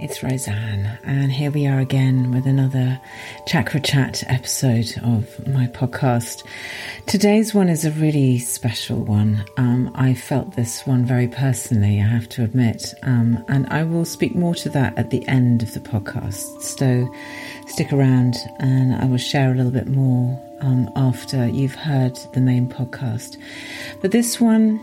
it's Roseanne, and here we are again with another Chakra Chat episode of my podcast. Today's one is a really special one. Um, I felt this one very personally, I have to admit, um, and I will speak more to that at the end of the podcast. So stick around, and I will share a little bit more um, after you've heard the main podcast. But this one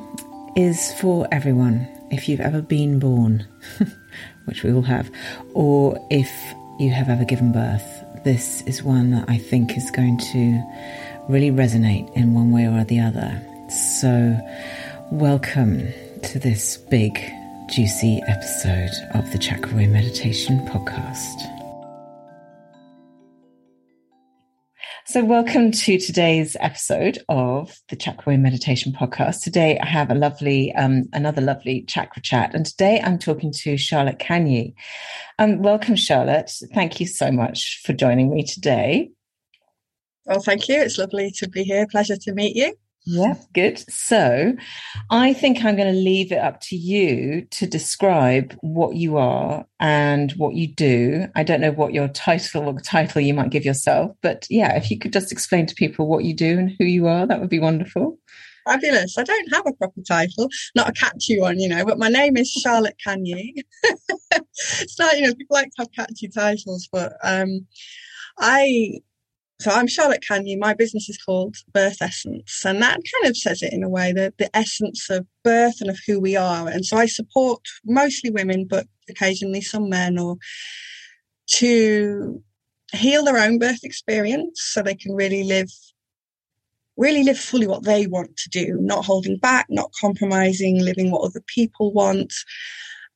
is for everyone if you've ever been born. which we all have, or if you have ever given birth, this is one that I think is going to really resonate in one way or the other. So, welcome to this big, juicy episode of the Chakra Meditation Podcast. So, welcome to today's episode of the Chakra Meditation Podcast. Today, I have a lovely, um, another lovely chakra chat, and today I'm talking to Charlotte Kanyi. Um, welcome, Charlotte. Thank you so much for joining me today. Well, thank you. It's lovely to be here. Pleasure to meet you. Yeah, good. So I think I'm going to leave it up to you to describe what you are and what you do. I don't know what your title or title you might give yourself, but yeah, if you could just explain to people what you do and who you are, that would be wonderful. Fabulous. I don't have a proper title, not a catchy one, you know, but my name is Charlotte Kanyi. it's not, you know, people like to have catchy titles, but um, I so I'm Charlotte Kanyi. My business is called Birth Essence, and that kind of says it in a way that the essence of birth and of who we are. And so I support mostly women, but occasionally some men, or to heal their own birth experience so they can really live really live fully what they want to do, not holding back, not compromising, living what other people want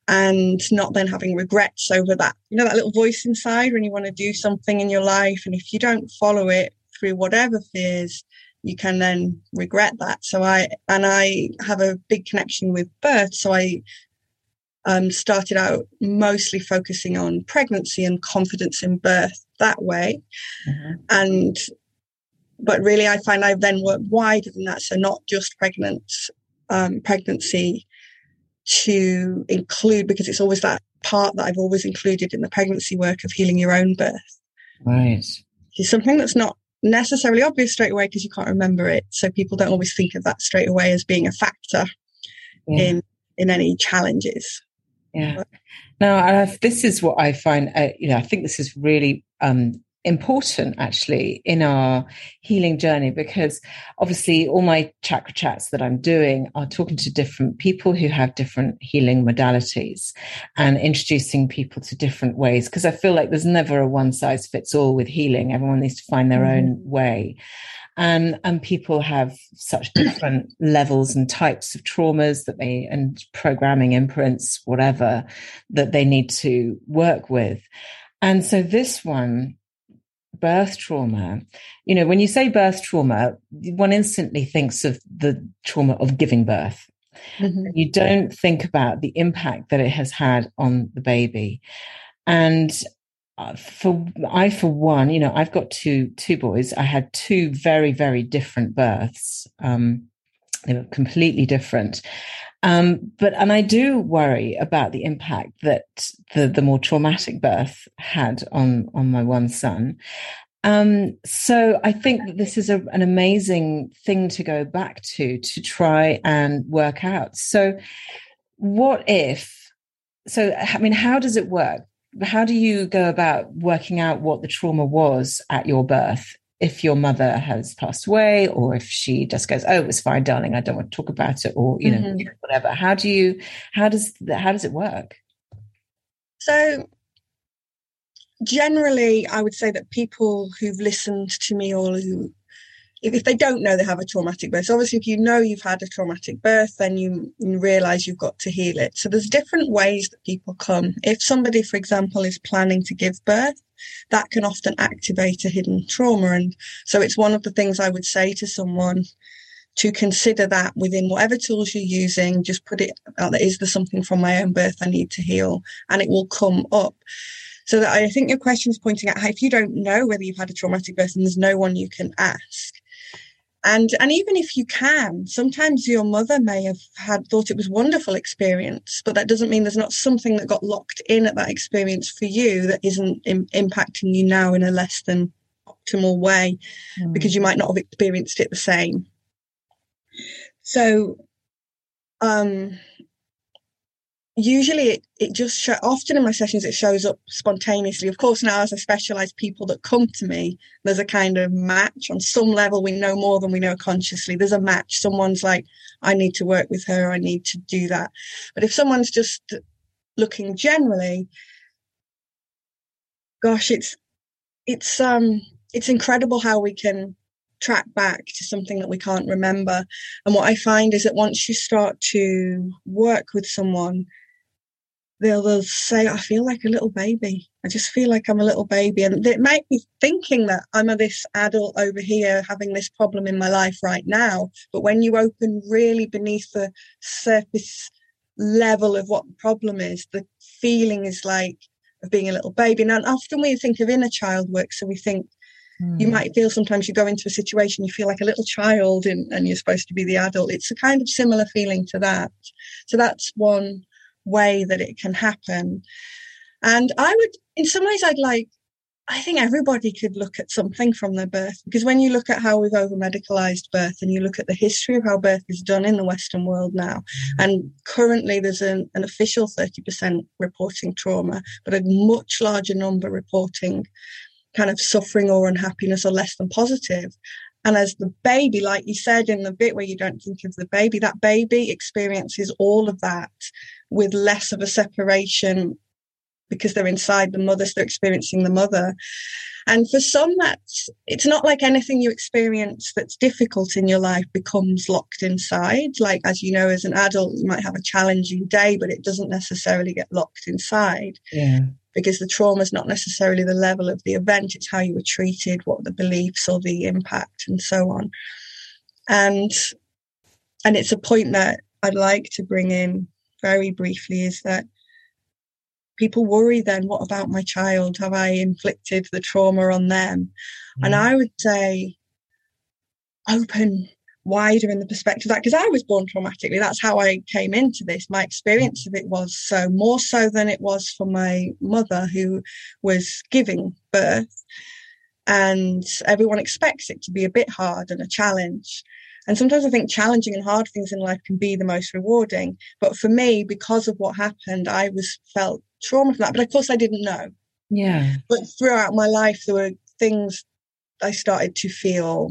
and not then having regrets over that. You know, that little voice inside when you want to do something in your life. And if you don't follow it through whatever fears, you can then regret that. So I, and I have a big connection with birth. So I um, started out mostly focusing on pregnancy and confidence in birth that way. Mm-hmm. And, but really I find I've then work wider than that. So not just pregnant, um, pregnancy, to include because it's always that part that I've always included in the pregnancy work of healing your own birth. Right. It's something that's not necessarily obvious straight away because you can't remember it. So people don't always think of that straight away as being a factor yeah. in in any challenges. Yeah. Now, this is what I find. Uh, you know, I think this is really um, important actually in our healing journey because obviously all my chakra chats that I'm doing are talking to different people who have different healing modalities and introducing people to different ways because I feel like there's never a one size fits all with healing. Everyone needs to find their mm-hmm. own way. And and people have such different levels and types of traumas that they and programming imprints whatever that they need to work with. And so this one birth trauma, you know, when you say birth trauma, one instantly thinks of the trauma of giving birth. Mm-hmm. You don't think about the impact that it has had on the baby. And uh, for I, for one, you know, I've got two two boys. I had two very very different births. Um, they were completely different. Um, but and I do worry about the impact that the the more traumatic birth had on on my one son. Um, so I think that this is a, an amazing thing to go back to to try and work out. So, what if? So, I mean, how does it work? How do you go about working out what the trauma was at your birth? If your mother has passed away, or if she just goes, "Oh, it was fine, darling. I don't want to talk about it," or you know, mm-hmm. whatever. How do you? How does how does it work? So generally, I would say that people who've listened to me or who, if, if they don't know they have a traumatic birth, so obviously, if you know you've had a traumatic birth, then you, realize you've got to heal it. So there's different ways that people come. If somebody, for example, is planning to give birth, that can often activate a hidden trauma. And so it's one of the things I would say to someone to consider that within whatever tools you're using, just put it out there. Is there something from my own birth I need to heal? And it will come up. So that I think your question is pointing out how if you don't know whether you've had a traumatic birth and there's no one you can ask. And and even if you can, sometimes your mother may have had thought it was wonderful experience, but that doesn't mean there's not something that got locked in at that experience for you that isn't Im- impacting you now in a less than optimal way, mm. because you might not have experienced it the same. So, um, usually it, it just show, often in my sessions it shows up spontaneously. Of course now as i specialize people that come to me there's a kind of match. On some level we know more than we know consciously. There's a match. Someone's like i need to work with her. I need to do that. But if someone's just looking generally gosh it's it's um it's incredible how we can track back to something that we can't remember. And what I find is that once you start to work with someone, they'll, they'll say, I feel like a little baby. I just feel like I'm a little baby. And it might be thinking that I'm a, this adult over here having this problem in my life right now. But when you open really beneath the surface level of what the problem is, the feeling is like of being a little baby. Now, often we think of inner child work, so we think you hmm. might feel sometimes you go into a situation, you feel like a little child and, and you're supposed to be the adult. It's a kind of similar feeling to that. So that's one way that it can happen. And I would, in some ways, I'd like, I think everybody could look at something from their birth because when you look at how we've over medicalized birth and you look at the history of how birth is done in the Western world now, mm-hmm. and currently there's an, an official 30% reporting trauma, but a much larger number reporting kind of suffering or unhappiness or less than positive. And as the baby, like you said in the bit where you don't think of the baby, that baby experiences all of that with less of a separation because they're inside the mother, so they're experiencing the mother. And for some, that's it's not like anything you experience that's difficult in your life becomes locked inside. Like, as you know, as an adult, you might have a challenging day, but it doesn't necessarily get locked inside. Yeah. Because the trauma is not necessarily the level of the event, it's how you were treated, what the beliefs or the impact, and so on. And and it's a point that I'd like to bring in very briefly is that people worry then, what about my child? Have I inflicted the trauma on them? Mm. And I would say, open wider in the perspective of that because I was born traumatically. That's how I came into this. My experience of it was so more so than it was for my mother who was giving birth. And everyone expects it to be a bit hard and a challenge. And sometimes I think challenging and hard things in life can be the most rewarding. But for me, because of what happened, I was felt trauma from that. But of course, I didn't know. Yeah. But throughout my life, there were things I started to feel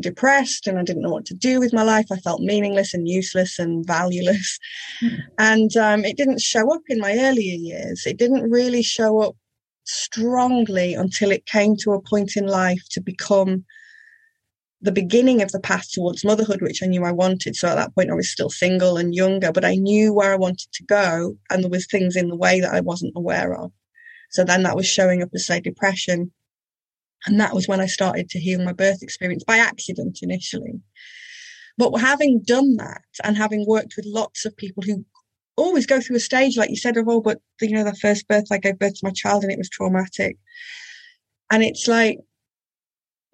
depressed and I didn't know what to do with my life. I felt meaningless and useless and valueless. Mm. And um, it didn't show up in my earlier years. It didn't really show up strongly until it came to a point in life to become the beginning of the path towards motherhood, which I knew I wanted. So at that point, I was still single and younger, but I knew where I wanted to go, and there was things in the way that I wasn't aware of. So then that was showing up as say depression, and that was when I started to heal my birth experience by accident initially. But having done that and having worked with lots of people who always go through a stage, like you said, of, oh, but you know, the first birth, I gave birth to my child and it was traumatic. And it's like,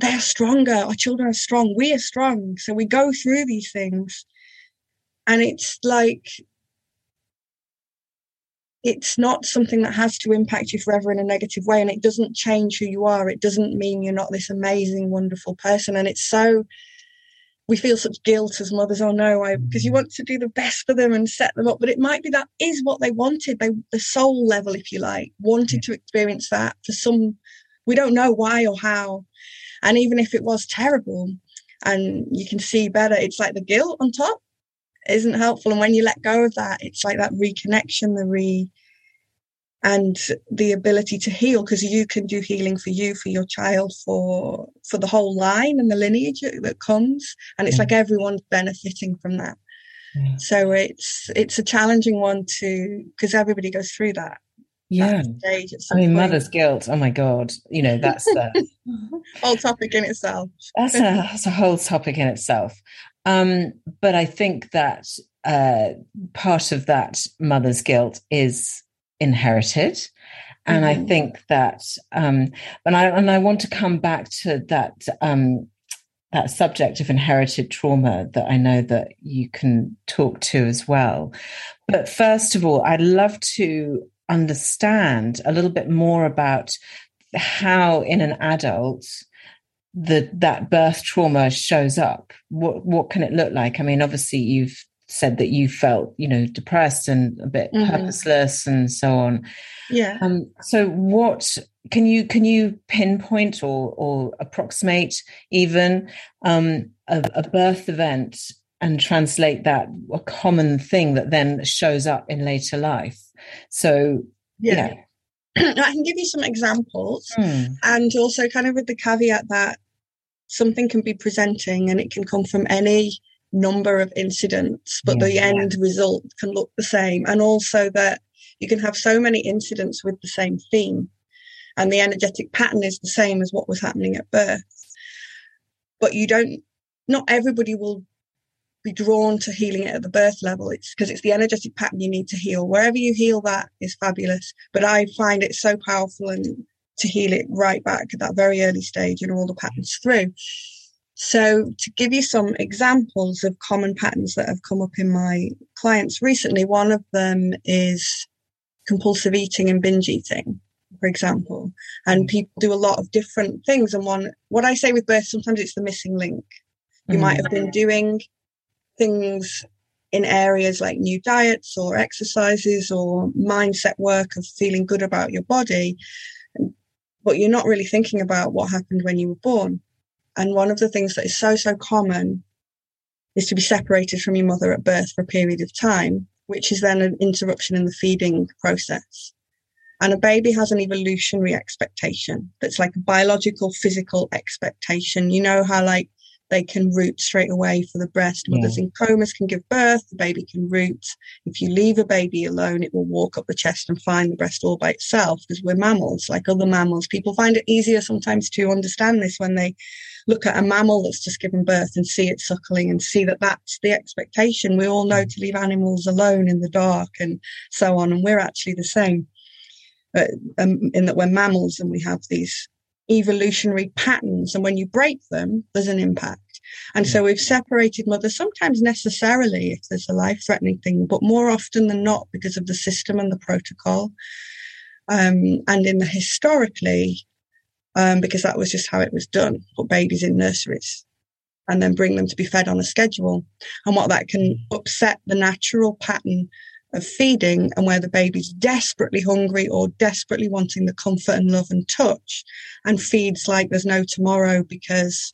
they're stronger. Our children are strong. We are strong. So we go through these things. And it's like, it's not something that has to impact you forever in a negative way. And it doesn't change who you are. It doesn't mean you're not this amazing, wonderful person. And it's so we feel such guilt as mothers. Oh no, I because you want to do the best for them and set them up, but it might be that is what they wanted. They the soul level, if you like, wanted to experience that for some. We don't know why or how, and even if it was terrible, and you can see better, it's like the guilt on top isn't helpful. And when you let go of that, it's like that reconnection, the re and the ability to heal because you can do healing for you for your child for for the whole line and the lineage that comes and it's yeah. like everyone's benefiting from that yeah. so it's it's a challenging one to because everybody goes through that yeah i mean point. mother's guilt oh my god you know that's the whole topic in itself that's a that's a whole topic in itself um but i think that uh part of that mother's guilt is inherited. And mm-hmm. I think that, um, and I and I want to come back to that um, that subject of inherited trauma that I know that you can talk to as well. But first of all, I'd love to understand a little bit more about how in an adult the that birth trauma shows up what what can it look like i mean obviously you've said that you felt, you know, depressed and a bit mm-hmm. purposeless and so on. Yeah. Um, so what can you can you pinpoint or or approximate even um, a, a birth event and translate that a common thing that then shows up in later life? So yeah. I can give you some examples hmm. and also kind of with the caveat that something can be presenting and it can come from any number of incidents, but yeah, the end result can look the same. And also that you can have so many incidents with the same theme, and the energetic pattern is the same as what was happening at birth. But you don't, not everybody will be drawn to healing it at the birth level. It's because it's the energetic pattern you need to heal. Wherever you heal that is fabulous. But I find it so powerful and to heal it right back at that very early stage and all the patterns through. So, to give you some examples of common patterns that have come up in my clients recently, one of them is compulsive eating and binge eating, for example. And mm. people do a lot of different things. And one, what I say with birth, sometimes it's the missing link. You mm. might have been doing things in areas like new diets or exercises or mindset work of feeling good about your body, but you're not really thinking about what happened when you were born. And one of the things that is so, so common is to be separated from your mother at birth for a period of time, which is then an interruption in the feeding process. And a baby has an evolutionary expectation that's like a biological, physical expectation. You know how like they can root straight away for the breast. Mothers yeah. in comas can give birth, the baby can root. If you leave a baby alone, it will walk up the chest and find the breast all by itself because we're mammals, like other mammals. People find it easier sometimes to understand this when they look at a mammal that's just given birth and see it suckling and see that that's the expectation. We all know to leave animals alone in the dark and so on. And we're actually the same uh, um, in that we're mammals and we have these evolutionary patterns. And when you break them, there's an impact. And so we've separated mothers, sometimes necessarily if there's a life threatening thing, but more often than not because of the system and the protocol. Um, and in the historically, um, because that was just how it was done, put babies in nurseries and then bring them to be fed on a schedule. And what that can upset the natural pattern of feeding and where the baby's desperately hungry or desperately wanting the comfort and love and touch and feeds like there's no tomorrow because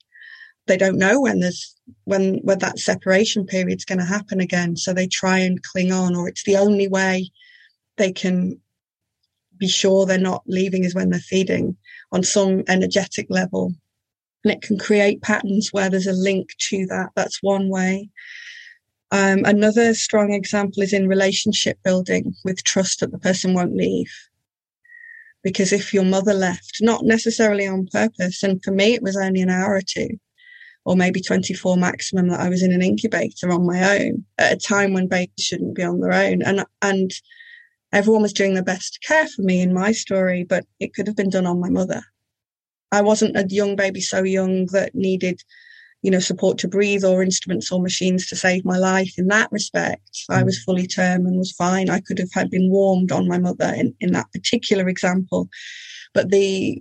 they don't know when there's when when that separation period's going to happen again. So they try and cling on or it's the only way they can be sure they're not leaving is when they're feeding on some energetic level. And it can create patterns where there's a link to that. That's one way um, another strong example is in relationship building with trust that the person won't leave. Because if your mother left, not necessarily on purpose, and for me it was only an hour or two, or maybe 24 maximum that I was in an incubator on my own at a time when babies shouldn't be on their own. And, and everyone was doing their best to care for me in my story, but it could have been done on my mother. I wasn't a young baby so young that needed, you know, support to breathe or instruments or machines to save my life. In that respect, I mm. was fully term and was fine. I could have had been warmed on my mother in, in that particular example. But the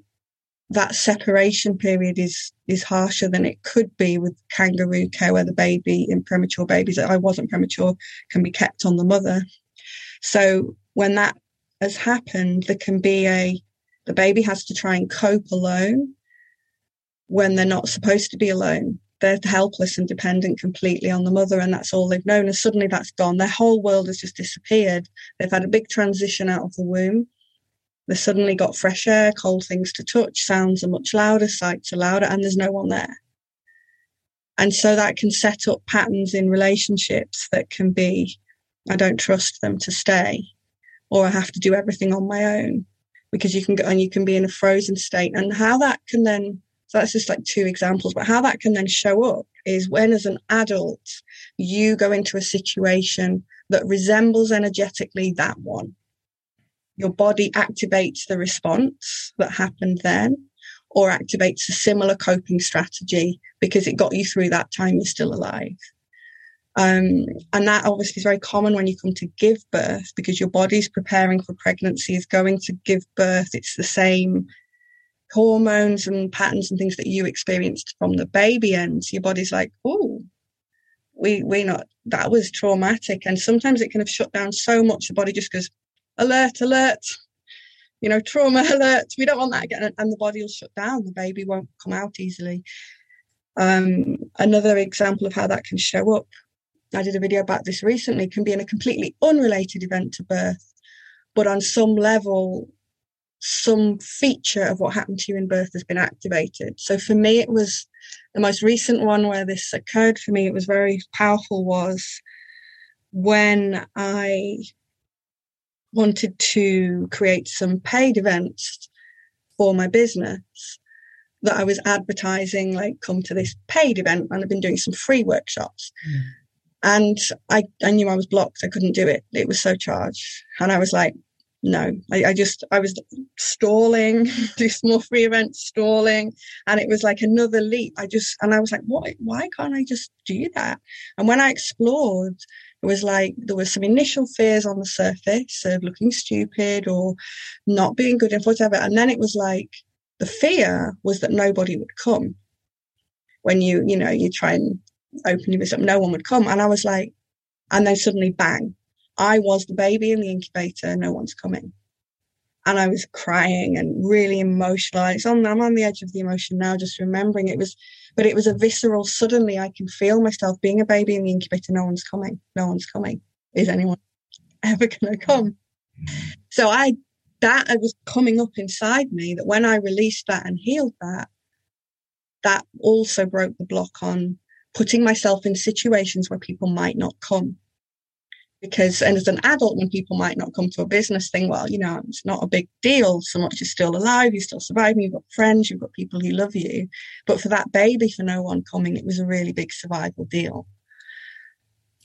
that separation period is is harsher than it could be with kangaroo care where the baby in premature babies I wasn't premature can be kept on the mother. So when that has happened, there can be a the baby has to try and cope alone when they're not supposed to be alone. They're helpless and dependent completely on the mother, and that's all they've known. And suddenly that's gone. Their whole world has just disappeared. They've had a big transition out of the womb. They suddenly got fresh air, cold things to touch, sounds are much louder, sights are louder, and there's no one there. And so that can set up patterns in relationships that can be, I don't trust them to stay, or I have to do everything on my own because you can go and you can be in a frozen state. And how that can then, so that's just like two examples, but how that can then show up is when as an adult, you go into a situation that resembles energetically that one your body activates the response that happened then or activates a similar coping strategy because it got you through that time you're still alive. Um, and that obviously is very common when you come to give birth because your body's preparing for pregnancy, is going to give birth. It's the same hormones and patterns and things that you experienced from the baby end. So your body's like, oh, we we not that was traumatic. And sometimes it can have shut down so much the body just goes, alert, alert, you know, trauma alert. We don't want that again. And the body will shut down. The baby won't come out easily. Um, another example of how that can show up. I did a video about this recently, can be in a completely unrelated event to birth, but on some level, some feature of what happened to you in birth has been activated. So for me, it was the most recent one where this occurred for me. It was very powerful was when I wanted to create some paid events for my business that I was advertising, like, come to this paid event. And I've been doing some free workshops. Mm. And I, I knew I was blocked. I couldn't do it. It was so charged. And I was like, no, I, I just, I was stalling, do small free events, stalling. And it was like another leap. I just, and I was like, why, why can't I just do that? And when I explored, it was like there was some initial fears on the surface of looking stupid or not being good enough, whatever. And then it was like the fear was that nobody would come. When you, you know, you try and open your up, no one would come. And I was like, and then suddenly bang, I was the baby in the incubator, no one's coming and I was crying and really emotional. It's on, I'm on the edge of the emotion now, just remembering it was, but it was a visceral. Suddenly, I can feel myself being a baby in the incubator. No one's coming. No one's coming. Is anyone ever going to come? So I, that was coming up inside me. That when I released that and healed that, that also broke the block on putting myself in situations where people might not come because and as an adult when people might not come to a business thing well you know it's not a big deal so much you're still alive you're still surviving you've got friends you've got people who love you. But for that baby for no one coming it was a really big survival deal.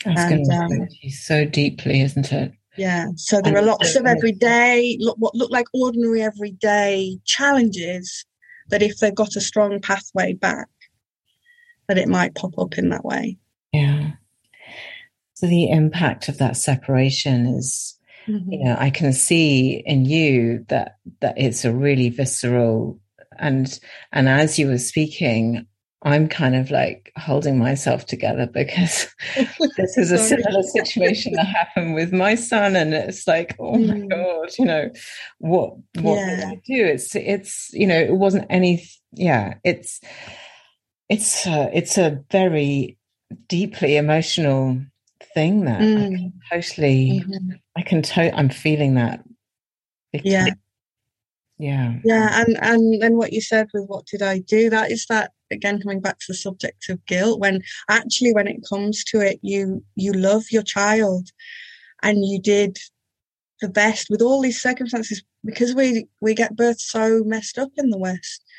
And, um, so deeply isn't it? Yeah so there and are lots so, of everyday look what look like ordinary everyday challenges that if they've got a strong pathway back that it might pop up in that way. Yeah so the impact of that separation is, mm-hmm. you know, I can see in you that that it's a really visceral and and as you were speaking, I'm kind of like holding myself together because this is a similar situation that happened with my son, and it's like, oh my mm. god, you know, what what yeah. I do? It's it's you know, it wasn't any, yeah, it's it's a, it's a very deeply emotional thing that mm. I can totally, mm-hmm. I can to- I'm feeling that. Yeah. Yeah. Yeah. And, and then what you said with what did I do? That is that again, coming back to the subject of guilt, when actually, when it comes to it, you, you love your child and you did the best with all these circumstances because we, we get birth so messed up in the West And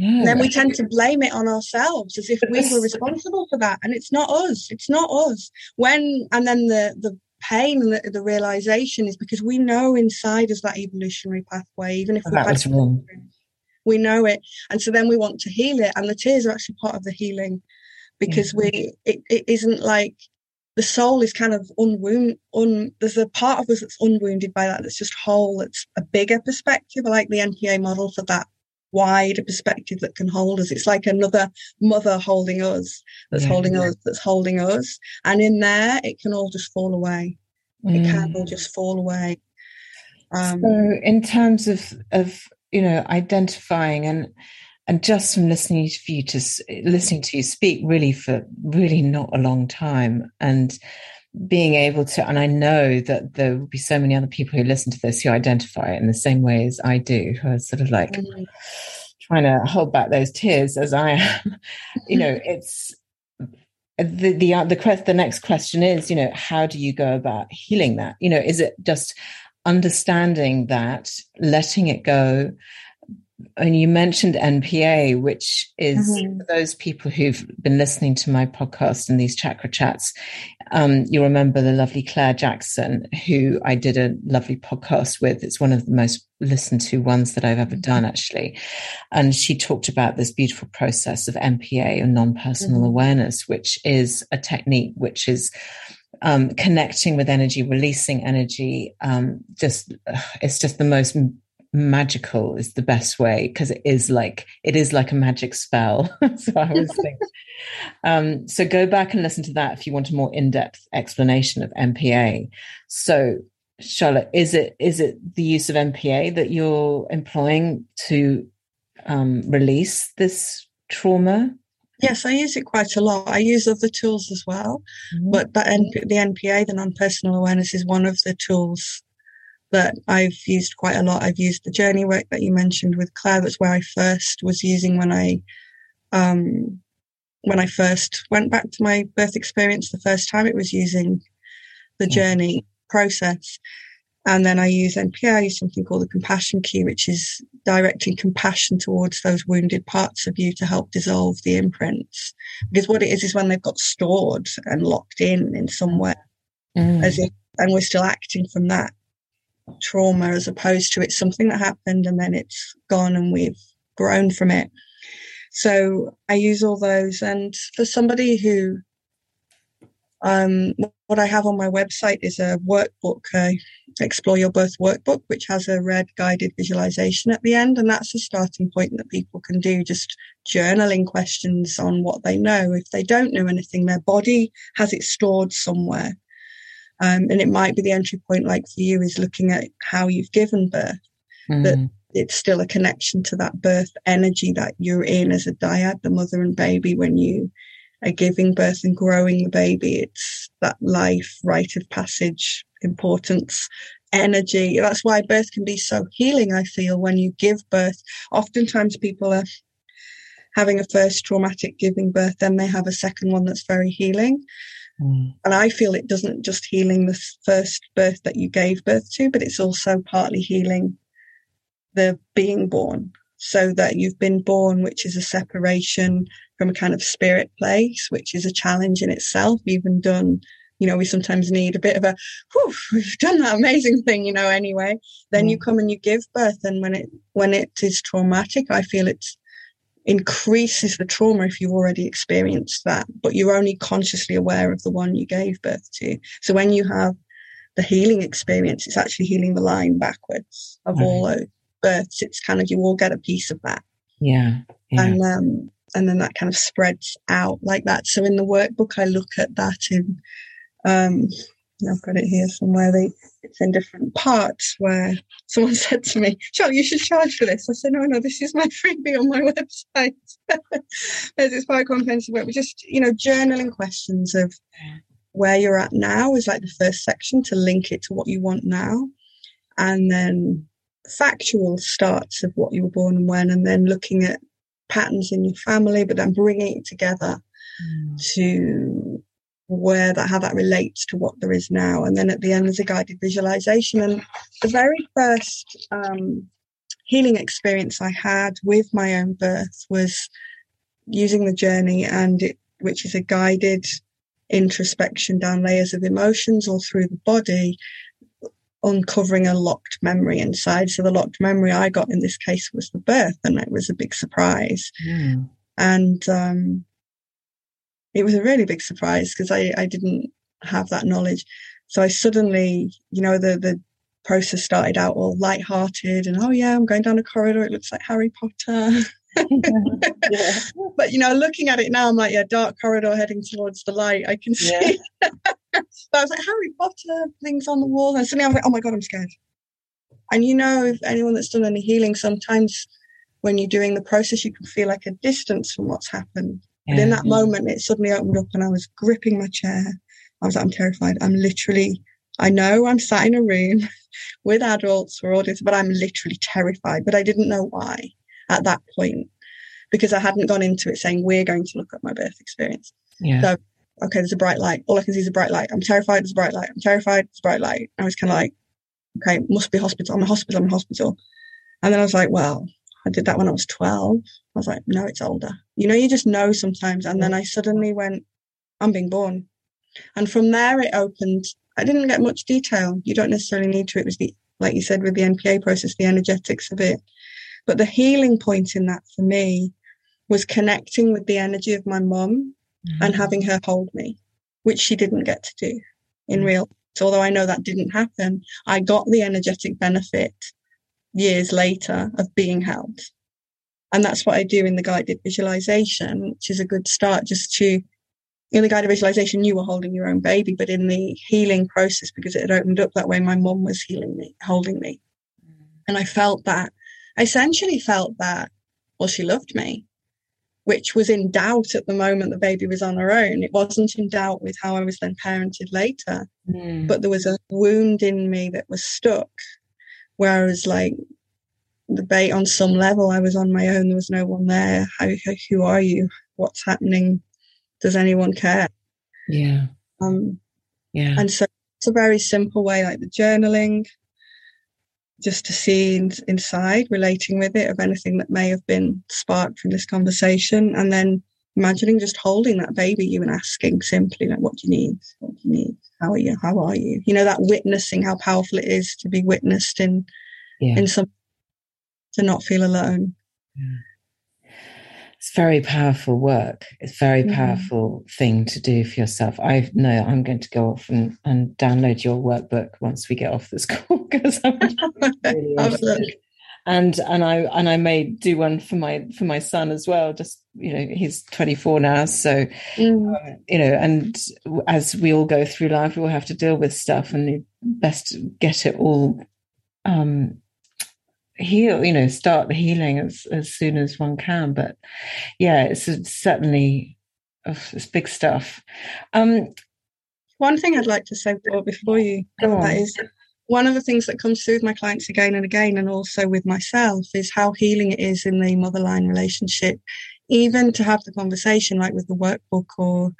then we tend to blame it on ourselves as if we were responsible for that. And it's not us. It's not us. When, and then the, the pain and the, the realization is because we know inside us that evolutionary pathway, even if that was wrong. We know it. And so then we want to heal it. And the tears are actually part of the healing because yeah. we, it, it isn't like the soul is kind of unwound un there's a part of us that's unwounded by that that's just whole it's a bigger perspective i like the npa model for that wider perspective that can hold us it's like another mother holding us that's yeah. holding us that's holding us and in there it can all just fall away mm. it can all just fall away um, so in terms of of you know identifying and and just from listening to you to listening to you speak really for really not a long time and being able to and i know that there will be so many other people who listen to this who identify in the same way as i do who are sort of like mm-hmm. trying to hold back those tears as i am you know it's the the uh, the, the next question is you know how do you go about healing that you know is it just understanding that letting it go and you mentioned NPA, which is mm-hmm. for those people who've been listening to my podcast and these chakra chats. Um, you remember the lovely Claire Jackson, who I did a lovely podcast with. It's one of the most listened to ones that I've ever done, actually. And she talked about this beautiful process of NPA or non personal mm-hmm. awareness, which is a technique which is um, connecting with energy, releasing energy. Um, just it's just the most magical is the best way because it is like it is like a magic spell so i always think um, so go back and listen to that if you want a more in-depth explanation of npa so charlotte is it is it the use of npa that you're employing to um, release this trauma Yes, I use it quite a lot. I use other tools as well, mm-hmm. but that NP- the NPA, the non-personal awareness, is one of the tools that I've used quite a lot. I've used the journey work that you mentioned with Claire. That's where I first was using when I, um, when I first went back to my birth experience the first time. It was using the journey process. And then I use NPA, I use something called the compassion key, which is directing compassion towards those wounded parts of you to help dissolve the imprints. Because what it is is when they've got stored and locked in in somewhere, mm. as if, and we're still acting from that trauma as opposed to it's something that happened and then it's gone and we've grown from it. So I use all those. And for somebody who, um, what I have on my website is a workbook, uh, Explore Your Birth Workbook, which has a red guided visualization at the end. And that's a starting point that people can do, just journaling questions on what they know. If they don't know anything, their body has it stored somewhere. Um, and it might be the entry point, like for you, is looking at how you've given birth, mm. that it's still a connection to that birth energy that you're in as a dyad, the mother and baby, when you are giving birth and growing the baby. It's that life, rite of passage, importance, energy. That's why birth can be so healing, I feel, when you give birth. Oftentimes people are having a first traumatic giving birth, then they have a second one that's very healing. Mm. And I feel it doesn't just healing the first birth that you gave birth to, but it's also partly healing the being born so that you've been born, which is a separation from a kind of spirit place, which is a challenge in itself, even done. You know, we sometimes need a bit of a, whew, we've done that amazing thing, you know, anyway. Then mm. you come and you give birth. And when it, when it is traumatic, I feel it's increases the trauma if you've already experienced that, but you're only consciously aware of the one you gave birth to. So when you have the healing experience, it's actually healing the line backwards of right. all those births. It's kind of you all get a piece of that. Yeah. yeah. And um and then that kind of spreads out like that. So in the workbook I look at that in um I've got it here somewhere. They, it's in different parts where someone said to me, Charlie, you should charge for this. I said, no, no, this is my freebie on my website. There's it's quite comprehensive work. But just, you know, journaling questions of where you're at now is like the first section to link it to what you want now. And then factual starts of what you were born and when, and then looking at patterns in your family, but then bringing it together mm. to where that how that relates to what there is now and then at the end there's a guided visualization and the very first um, healing experience I had with my own birth was using the journey and it, which is a guided introspection down layers of emotions or through the body, uncovering a locked memory inside. So the locked memory I got in this case was the birth, and it was a big surprise. Mm. And um, it was a really big surprise because I, I didn't have that knowledge. So I suddenly, you know, the the process started out all light-hearted and oh yeah, I'm going down a corridor. It looks like Harry Potter. yeah. But you know, looking at it now, I'm like, yeah, dark corridor heading towards the light. I can see. Yeah. but I was like, Harry Potter things on the wall, and suddenly I'm like, oh my god, I'm scared. And you know, if anyone that's done any healing, sometimes when you're doing the process, you can feel like a distance from what's happened. But in that moment, it suddenly opened up, and I was gripping my chair. I was like, I'm terrified. I'm literally. I know I'm sat in a room with adults for audience, but I'm literally terrified. But I didn't know why at that point because I hadn't gone into it saying we're going to look at my birth experience. Yeah. So okay, there's a bright light. All I can see is a bright light. I'm terrified. There's a bright light. I'm terrified. There's a bright light. I was kind of like, okay, must be hospital. I'm a hospital. I'm a hospital. And then I was like, well, I did that when I was 12. I was like, no, it's older. You know, you just know sometimes. And then I suddenly went, I'm being born. And from there, it opened. I didn't get much detail. You don't necessarily need to. It was the, like you said, with the NPA process, the energetics of it. But the healing point in that for me was connecting with the energy of my mom mm-hmm. and having her hold me, which she didn't get to do in mm-hmm. real. So although I know that didn't happen, I got the energetic benefit years later of being held. And that's what I do in the guided visualization, which is a good start just to, in the guided visualization, you were holding your own baby, but in the healing process, because it had opened up that way, my mom was healing me, holding me. Mm. And I felt that I essentially felt that, well, she loved me, which was in doubt at the moment the baby was on her own. It wasn't in doubt with how I was then parented later, mm. but there was a wound in me that was stuck where I was like, the bait on some level, I was on my own. There was no one there. How, who are you? What's happening? Does anyone care? Yeah. Um, yeah. And so it's a very simple way, like the journaling, just to see in, inside, relating with it of anything that may have been sparked from this conversation. And then imagining just holding that baby you and asking simply, like, what do you need? What do you need? How are you? How are you? You know, that witnessing how powerful it is to be witnessed in, yeah. in some, to not feel alone. Yeah it's very powerful work. It's very mm-hmm. powerful thing to do for yourself. I know I'm going to go off and, and download your workbook once we get off this call because I'm really. And and I and I may do one for my for my son as well. Just you know, he's 24 now, so mm. um, you know, and as we all go through life, we all have to deal with stuff, and best get it all um, heal you know start the healing as, as soon as one can but yeah it's, it's certainly it's big stuff um one thing i'd like to say before you go on. that is one of the things that comes through with my clients again and again and also with myself is how healing it is in the mother line relationship even to have the conversation like with the workbook or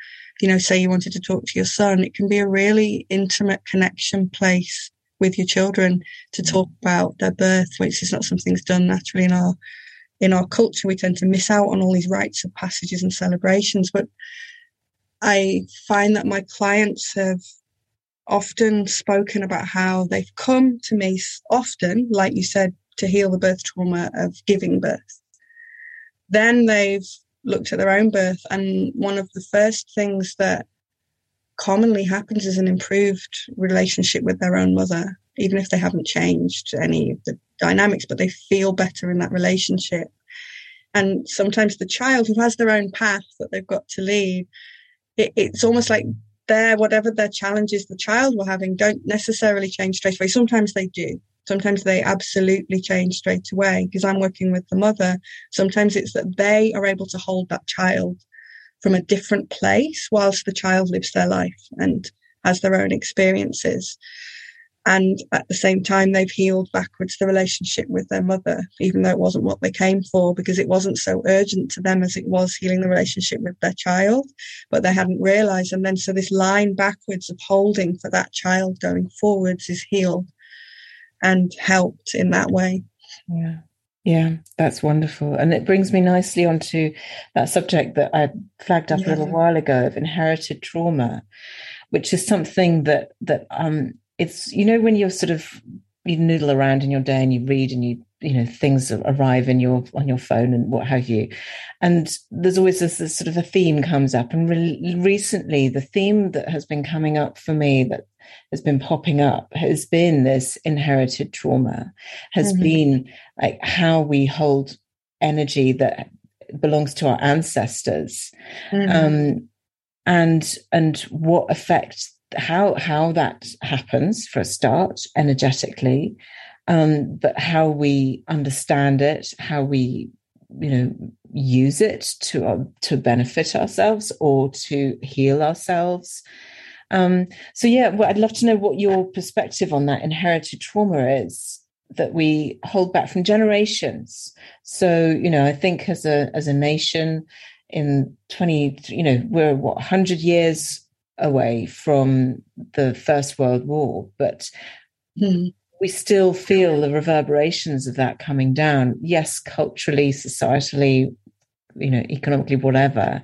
you know say you wanted to talk to your son it can be a really intimate connection place with your children to mm. talk about their birth, which is not something that's done naturally in our in our culture. We tend to miss out on all these rites of passages and celebrations. But I find that my clients have often spoken about how they've come to me often, like you said, to heal the birth trauma of giving birth. Then they've looked at their own birth, and one of the first things that commonly happens is an improved relationship with their own mother, even if they haven't changed any of the dynamics, but they feel better in that relationship. And sometimes the child who has their own path that they've got to lead, it, it's almost like their whatever their challenges the child were having don't necessarily change straight away. Sometimes they do. Sometimes they absolutely change straight away because I'm working with the mother. Sometimes it's that they are able to hold that child from a different place whilst the child lives their life and has their own experiences. And at the same time, they've healed backwards the relationship with their mother, even though it wasn't what they came for, because it wasn't so urgent to them as it was healing the relationship with their child, but they hadn't realized. And then, so this line backwards of holding for that child going forwards is healed and helped in that way. Yeah. Yeah, that's wonderful. And it brings me nicely onto that subject that I flagged up yeah. a little while ago of inherited trauma, which is something that that um it's you know when you're sort of you noodle around in your day and you read and you you know things arrive in your on your phone and what have you and there's always this, this sort of a theme comes up and re- recently the theme that has been coming up for me that has been popping up has been this inherited trauma has mm-hmm. been like how we hold energy that belongs to our ancestors mm-hmm. um, and and what effect how how that happens for a start energetically um, but how we understand it how we you know use it to uh, to benefit ourselves or to heal ourselves um, so yeah well, i'd love to know what your perspective on that inherited trauma is that we hold back from generations so you know i think as a as a nation in 20 you know we're what 100 years away from the First World War, but hmm. we still feel the reverberations of that coming down. Yes, culturally, societally, you know, economically, whatever.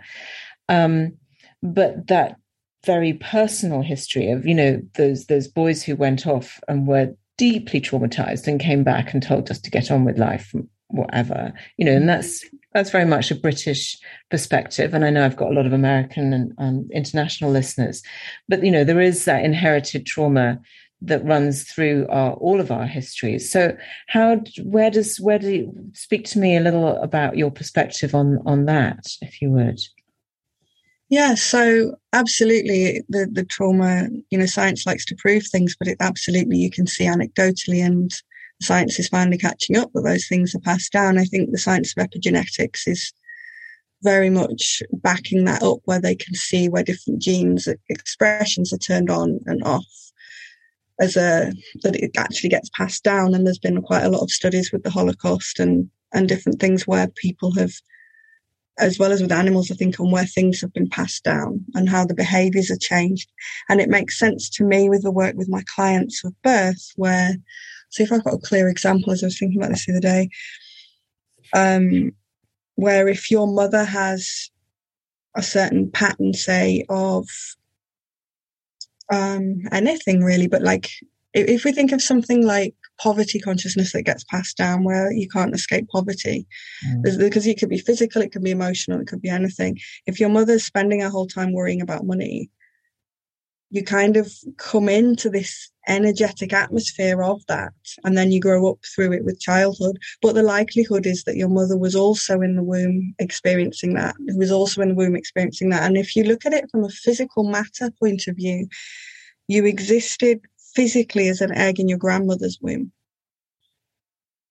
Um, but that very personal history of, you know, those those boys who went off and were deeply traumatized and came back and told us to get on with life, whatever, you know, and that's that's very much a British perspective, and I know I've got a lot of American and um, international listeners. But you know, there is that inherited trauma that runs through our, all of our histories. So, how, where does, where do you speak to me a little about your perspective on on that, if you would? Yeah, so absolutely, the the trauma. You know, science likes to prove things, but it absolutely you can see anecdotally and science is finally catching up that those things are passed down. I think the science of epigenetics is very much backing that up where they can see where different genes expressions are turned on and off as a that it actually gets passed down and there's been quite a lot of studies with the holocaust and and different things where people have as well as with animals i think on where things have been passed down and how the behaviors are changed and it makes sense to me with the work with my clients with birth where See if I've got a clear example as I was thinking about this the other day. Um, where if your mother has a certain pattern, say, of um, anything really, but like if we think of something like poverty consciousness that gets passed down where you can't escape poverty. Mm. because it could be physical it could be emotional it could be anything. If your mother's spending her whole time worrying about money you kind of come into this energetic atmosphere of that and then you grow up through it with childhood. But the likelihood is that your mother was also in the womb experiencing that who was also in the womb experiencing that. And if you look at it from a physical matter point of view you existed physically as an egg in your grandmother's womb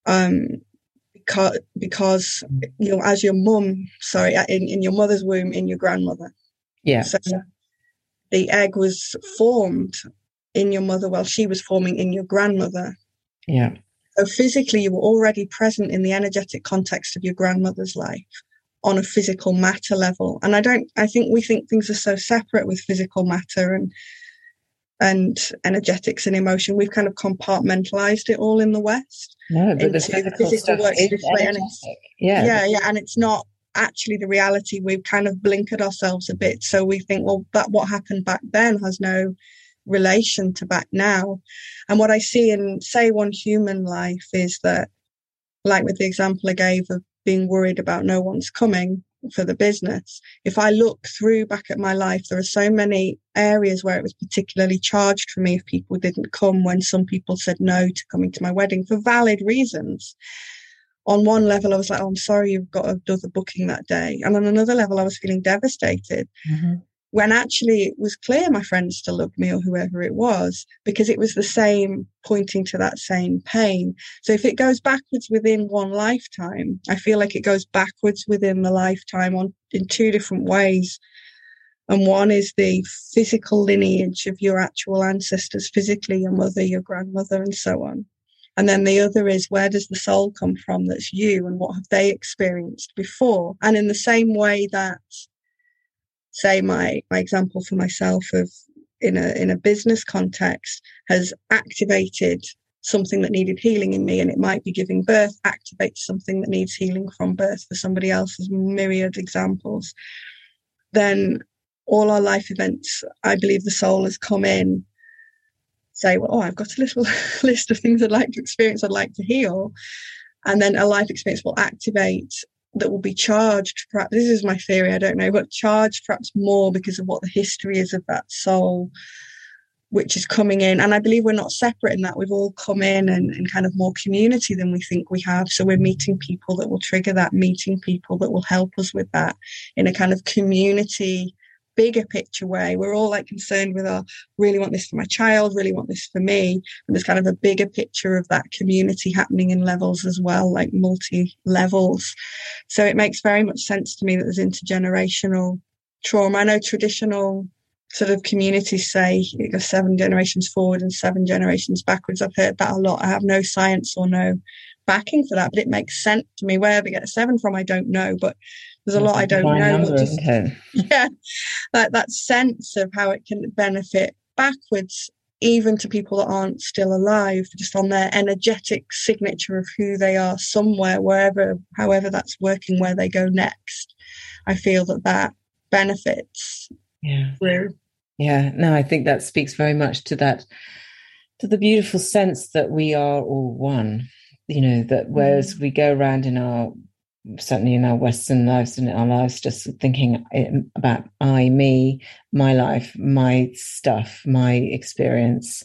um because because you know as your mum sorry in, in your mother's womb in your grandmother yeah so the egg was formed in your mother while she was forming in your grandmother. Yeah. So physically, you were already present in the energetic context of your grandmother's life on a physical matter level. And I don't, I think we think things are so separate with physical matter and and energetics and emotion. We've kind of compartmentalized it all in the West. No, but the physical, stuff is energetic. Yeah. Yeah, yeah. And it's not actually the reality we've kind of blinkered ourselves a bit so we think well that what happened back then has no relation to back now and what i see in say one human life is that like with the example i gave of being worried about no one's coming for the business if i look through back at my life there are so many areas where it was particularly charged for me if people didn't come when some people said no to coming to my wedding for valid reasons on one level, I was like, oh, I'm sorry you've got another booking that day. And on another level, I was feeling devastated. Mm-hmm. When actually it was clear my friends still loved me or whoever it was, because it was the same pointing to that same pain. So if it goes backwards within one lifetime, I feel like it goes backwards within the lifetime on in two different ways. And one is the physical lineage of your actual ancestors, physically, your mother, your grandmother, and so on. And then the other is where does the soul come from that's you and what have they experienced before? And in the same way that, say, my, my example for myself of in a, in a business context has activated something that needed healing in me, and it might be giving birth activates something that needs healing from birth for somebody else. There's myriad examples. Then all our life events, I believe the soul has come in, say, well, oh, I've got a little list of things I'd like to experience, I'd like to heal. And then a life experience will activate that will be charged. Perhaps this is my theory, I don't know, but charged perhaps more because of what the history is of that soul, which is coming in. And I believe we're not separate in that we've all come in and, and kind of more community than we think we have. So we're meeting people that will trigger that, meeting people that will help us with that in a kind of community bigger picture way. We're all like concerned with our really want this for my child, really want this for me. And there's kind of a bigger picture of that community happening in levels as well, like multi levels. So it makes very much sense to me that there's intergenerational trauma. I know traditional sort of communities say it goes seven generations forward and seven generations backwards. I've heard that a lot. I have no science or no backing for that, but it makes sense to me. Where they get a seven from, I don't know. But there's a lot I don't know. Number, just, yeah, that that sense of how it can benefit backwards, even to people that aren't still alive, just on their energetic signature of who they are somewhere, wherever, however that's working, where they go next. I feel that that benefits. Yeah. Through. Yeah. No, I think that speaks very much to that, to the beautiful sense that we are all one. You know that whereas mm. we go around in our certainly in our Western lives and in our lives, just thinking about I, me, my life, my stuff, my experience.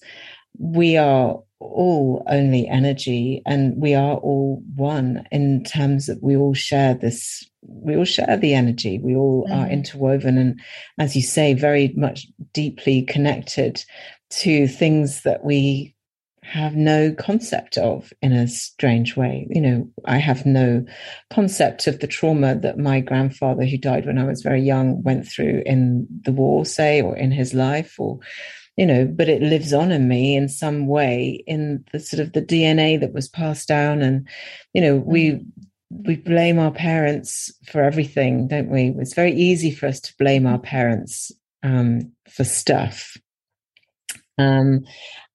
We are all only energy and we are all one in terms that we all share this we all share the energy we all mm. are interwoven and as you say very much deeply connected to things that we have no concept of in a strange way. You know, I have no concept of the trauma that my grandfather, who died when I was very young, went through in the war, say, or in his life, or, you know, but it lives on in me in some way in the sort of the DNA that was passed down. And, you know, we, mm. we blame our parents for everything, don't we? It's very easy for us to blame our parents um, for stuff. Um,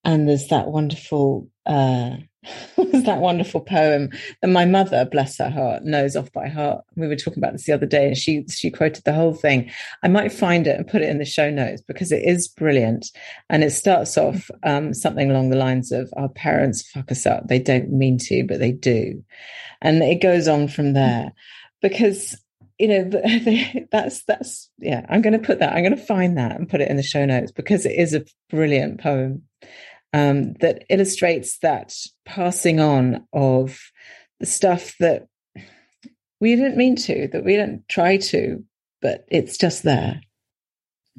and there's that wonderful uh, there's that wonderful poem. That my mother, bless her heart, knows off by heart. We were talking about this the other day, and she she quoted the whole thing. I might find it and put it in the show notes because it is brilliant, and it starts off um, something along the lines of "Our parents fuck us up; they don't mean to, but they do," and it goes on from there because you know that's that's yeah i'm going to put that i'm going to find that and put it in the show notes because it is a brilliant poem um, that illustrates that passing on of the stuff that we didn't mean to, that we didn't try to, but it's just there.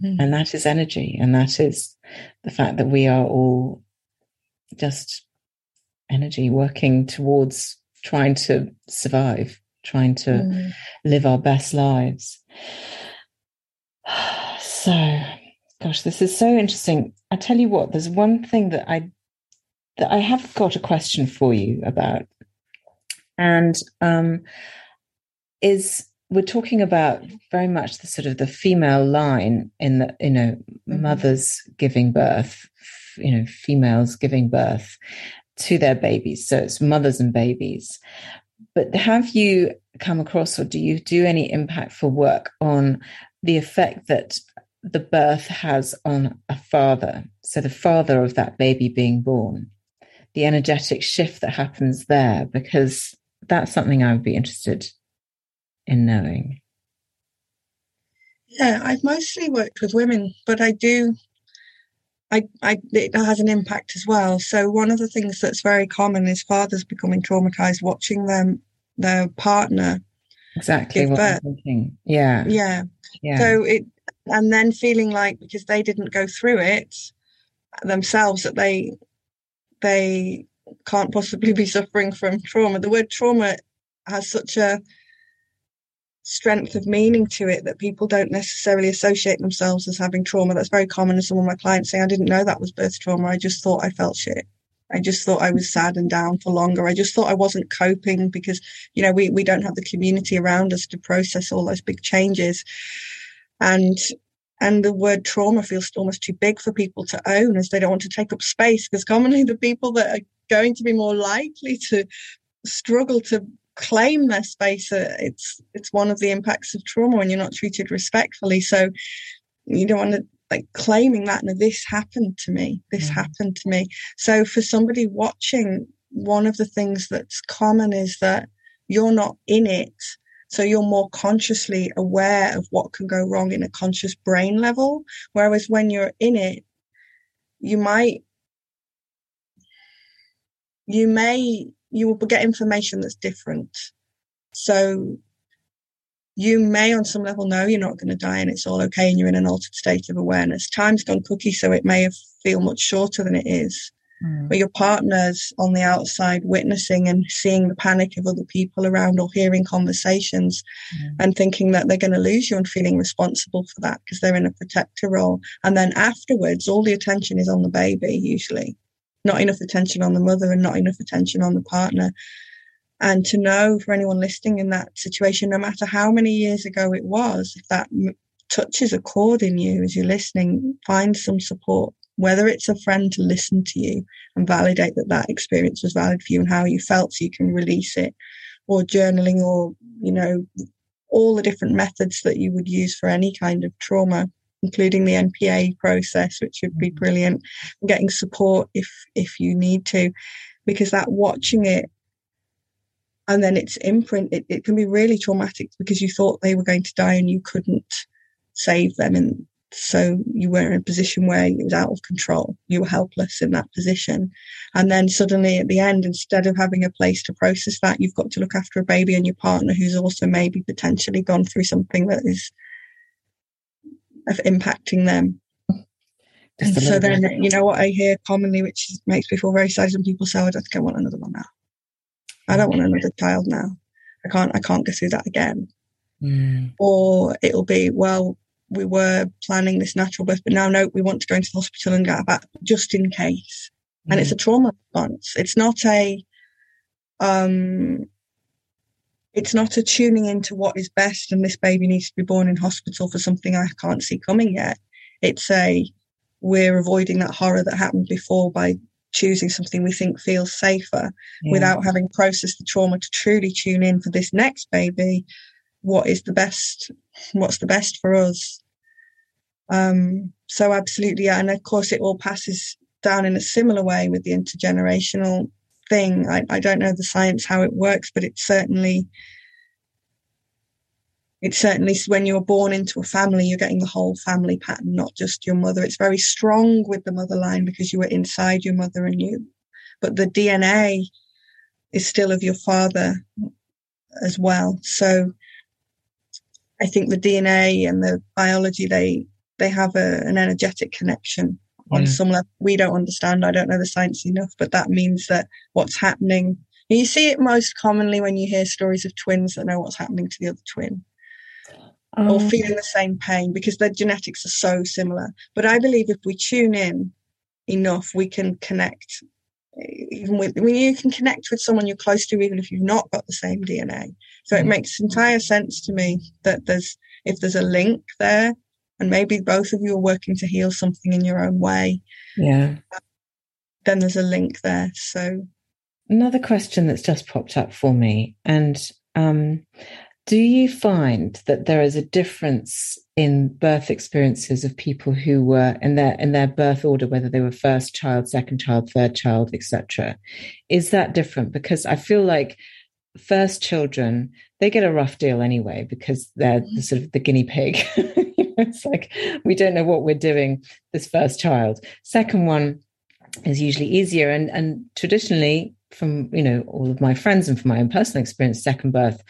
Mm. And that is energy. And that is the fact that we are all just energy working towards trying to survive, trying to mm. live our best lives. So, gosh, this is so interesting. I tell you what, there's one thing that I that I have got a question for you about, and um, is we're talking about very much the sort of the female line in the you know mm-hmm. mothers giving birth, you know females giving birth to their babies. So it's mothers and babies. But have you come across, or do you do any impactful work on the effect that the birth has on a father. So, the father of that baby being born, the energetic shift that happens there, because that's something I would be interested in knowing. Yeah, I've mostly worked with women, but I do. I, I, it has an impact as well. So one of the things that's very common is fathers becoming traumatized watching them their partner exactly what birth. I'm thinking. Yeah, yeah. Yeah. So it and then feeling like because they didn't go through it themselves that they they can't possibly be suffering from trauma. The word trauma has such a strength of meaning to it that people don't necessarily associate themselves as having trauma. That's very common. Some of my clients say i didn't know that was birth trauma. I just thought i felt shit. I just thought I was sad and down for longer. I just thought I wasn't coping because, you know, we, we don't have the community around us to process all those big changes and and the word trauma feels almost too big for people to own as they don't want to take up space because commonly the people that are going to be more likely to struggle to claim their space. Uh, it's it's one of the impacts of trauma when you're not treated respectfully. So you don't want to like claiming that no this happened to me this mm. happened to me so for somebody watching one of the things that's common is that you're not in it so you're more consciously aware of what can go wrong in a conscious brain level whereas when you're in it you might you may you will get information that's different so you may on some level know you're not going to die and it's all okay and you're in an altered state of awareness. Time's gone cookie, so it may feel much shorter than it is. Mm. But your partner's on the outside witnessing and seeing the panic of other people around or hearing conversations mm. and thinking that they're going to lose you and feeling responsible for that because they're in a protector role. And then afterwards, all the attention is on the baby, usually. Not enough attention on the mother and not enough attention on the partner and to know for anyone listening in that situation, no matter how many years ago it was, if that m- touches a chord in you as you're listening, find some support, whether it's a friend to listen to you and validate that that experience was valid for you and how you felt so you can release it, or journaling, or, you know, all the different methods that you would use for any kind of trauma including the NPA process, which would be mm-hmm. brilliant. Getting support if if you need to, because that watching it and then its imprint it, it can be really traumatic because you thought they were going to die and you couldn't save them and so you were in a position where it was out of control you were helpless in that position and then suddenly at the end instead of having a place to process that you've got to look after a baby and your partner who's also maybe potentially gone through something that is impacting them and so then you know what i hear commonly which makes me feel very sad when people say oh, i don't think i want another one now I don't want another child now. I can't, I can't go through that again. Mm. Or it'll be, well, we were planning this natural birth, but now no, we want to go into the hospital and get back just in case. Mm. And it's a mm. trauma response. It's not a, um, it's not a tuning into what is best and this baby needs to be born in hospital for something I can't see coming yet. It's a, we're avoiding that horror that happened before by choosing something we think feels safer yeah. without having processed the trauma to truly tune in for this next baby what is the best what's the best for us um so absolutely yeah and of course it all passes down in a similar way with the intergenerational thing I, I don't know the science how it works but it certainly it's certainly when you're born into a family, you're getting the whole family pattern, not just your mother. It's very strong with the mother line because you were inside your mother and you, but the DNA is still of your father as well. So I think the DNA and the biology, they, they have a, an energetic connection on mm. some level. We don't understand. I don't know the science enough, but that means that what's happening, you see it most commonly when you hear stories of twins that know what's happening to the other twin um, or feeling the same pain because their genetics are so similar. But I believe if we tune in enough, we can connect. Even with when you can connect with someone you're close to, even if you've not got the same DNA. So it makes entire sense to me that there's if there's a link there, and maybe both of you are working to heal something in your own way. Yeah. Then there's a link there. So another question that's just popped up for me, and um, do you find that there is a difference in birth experiences of people who were in their in their birth order, whether they were first child, second child, third child, etc.? Is that different? Because I feel like first children they get a rough deal anyway because they're the mm-hmm. sort of the guinea pig. it's like we don't know what we're doing this first child. Second one is usually easier, and and traditionally from you know all of my friends and from my own personal experience, second birth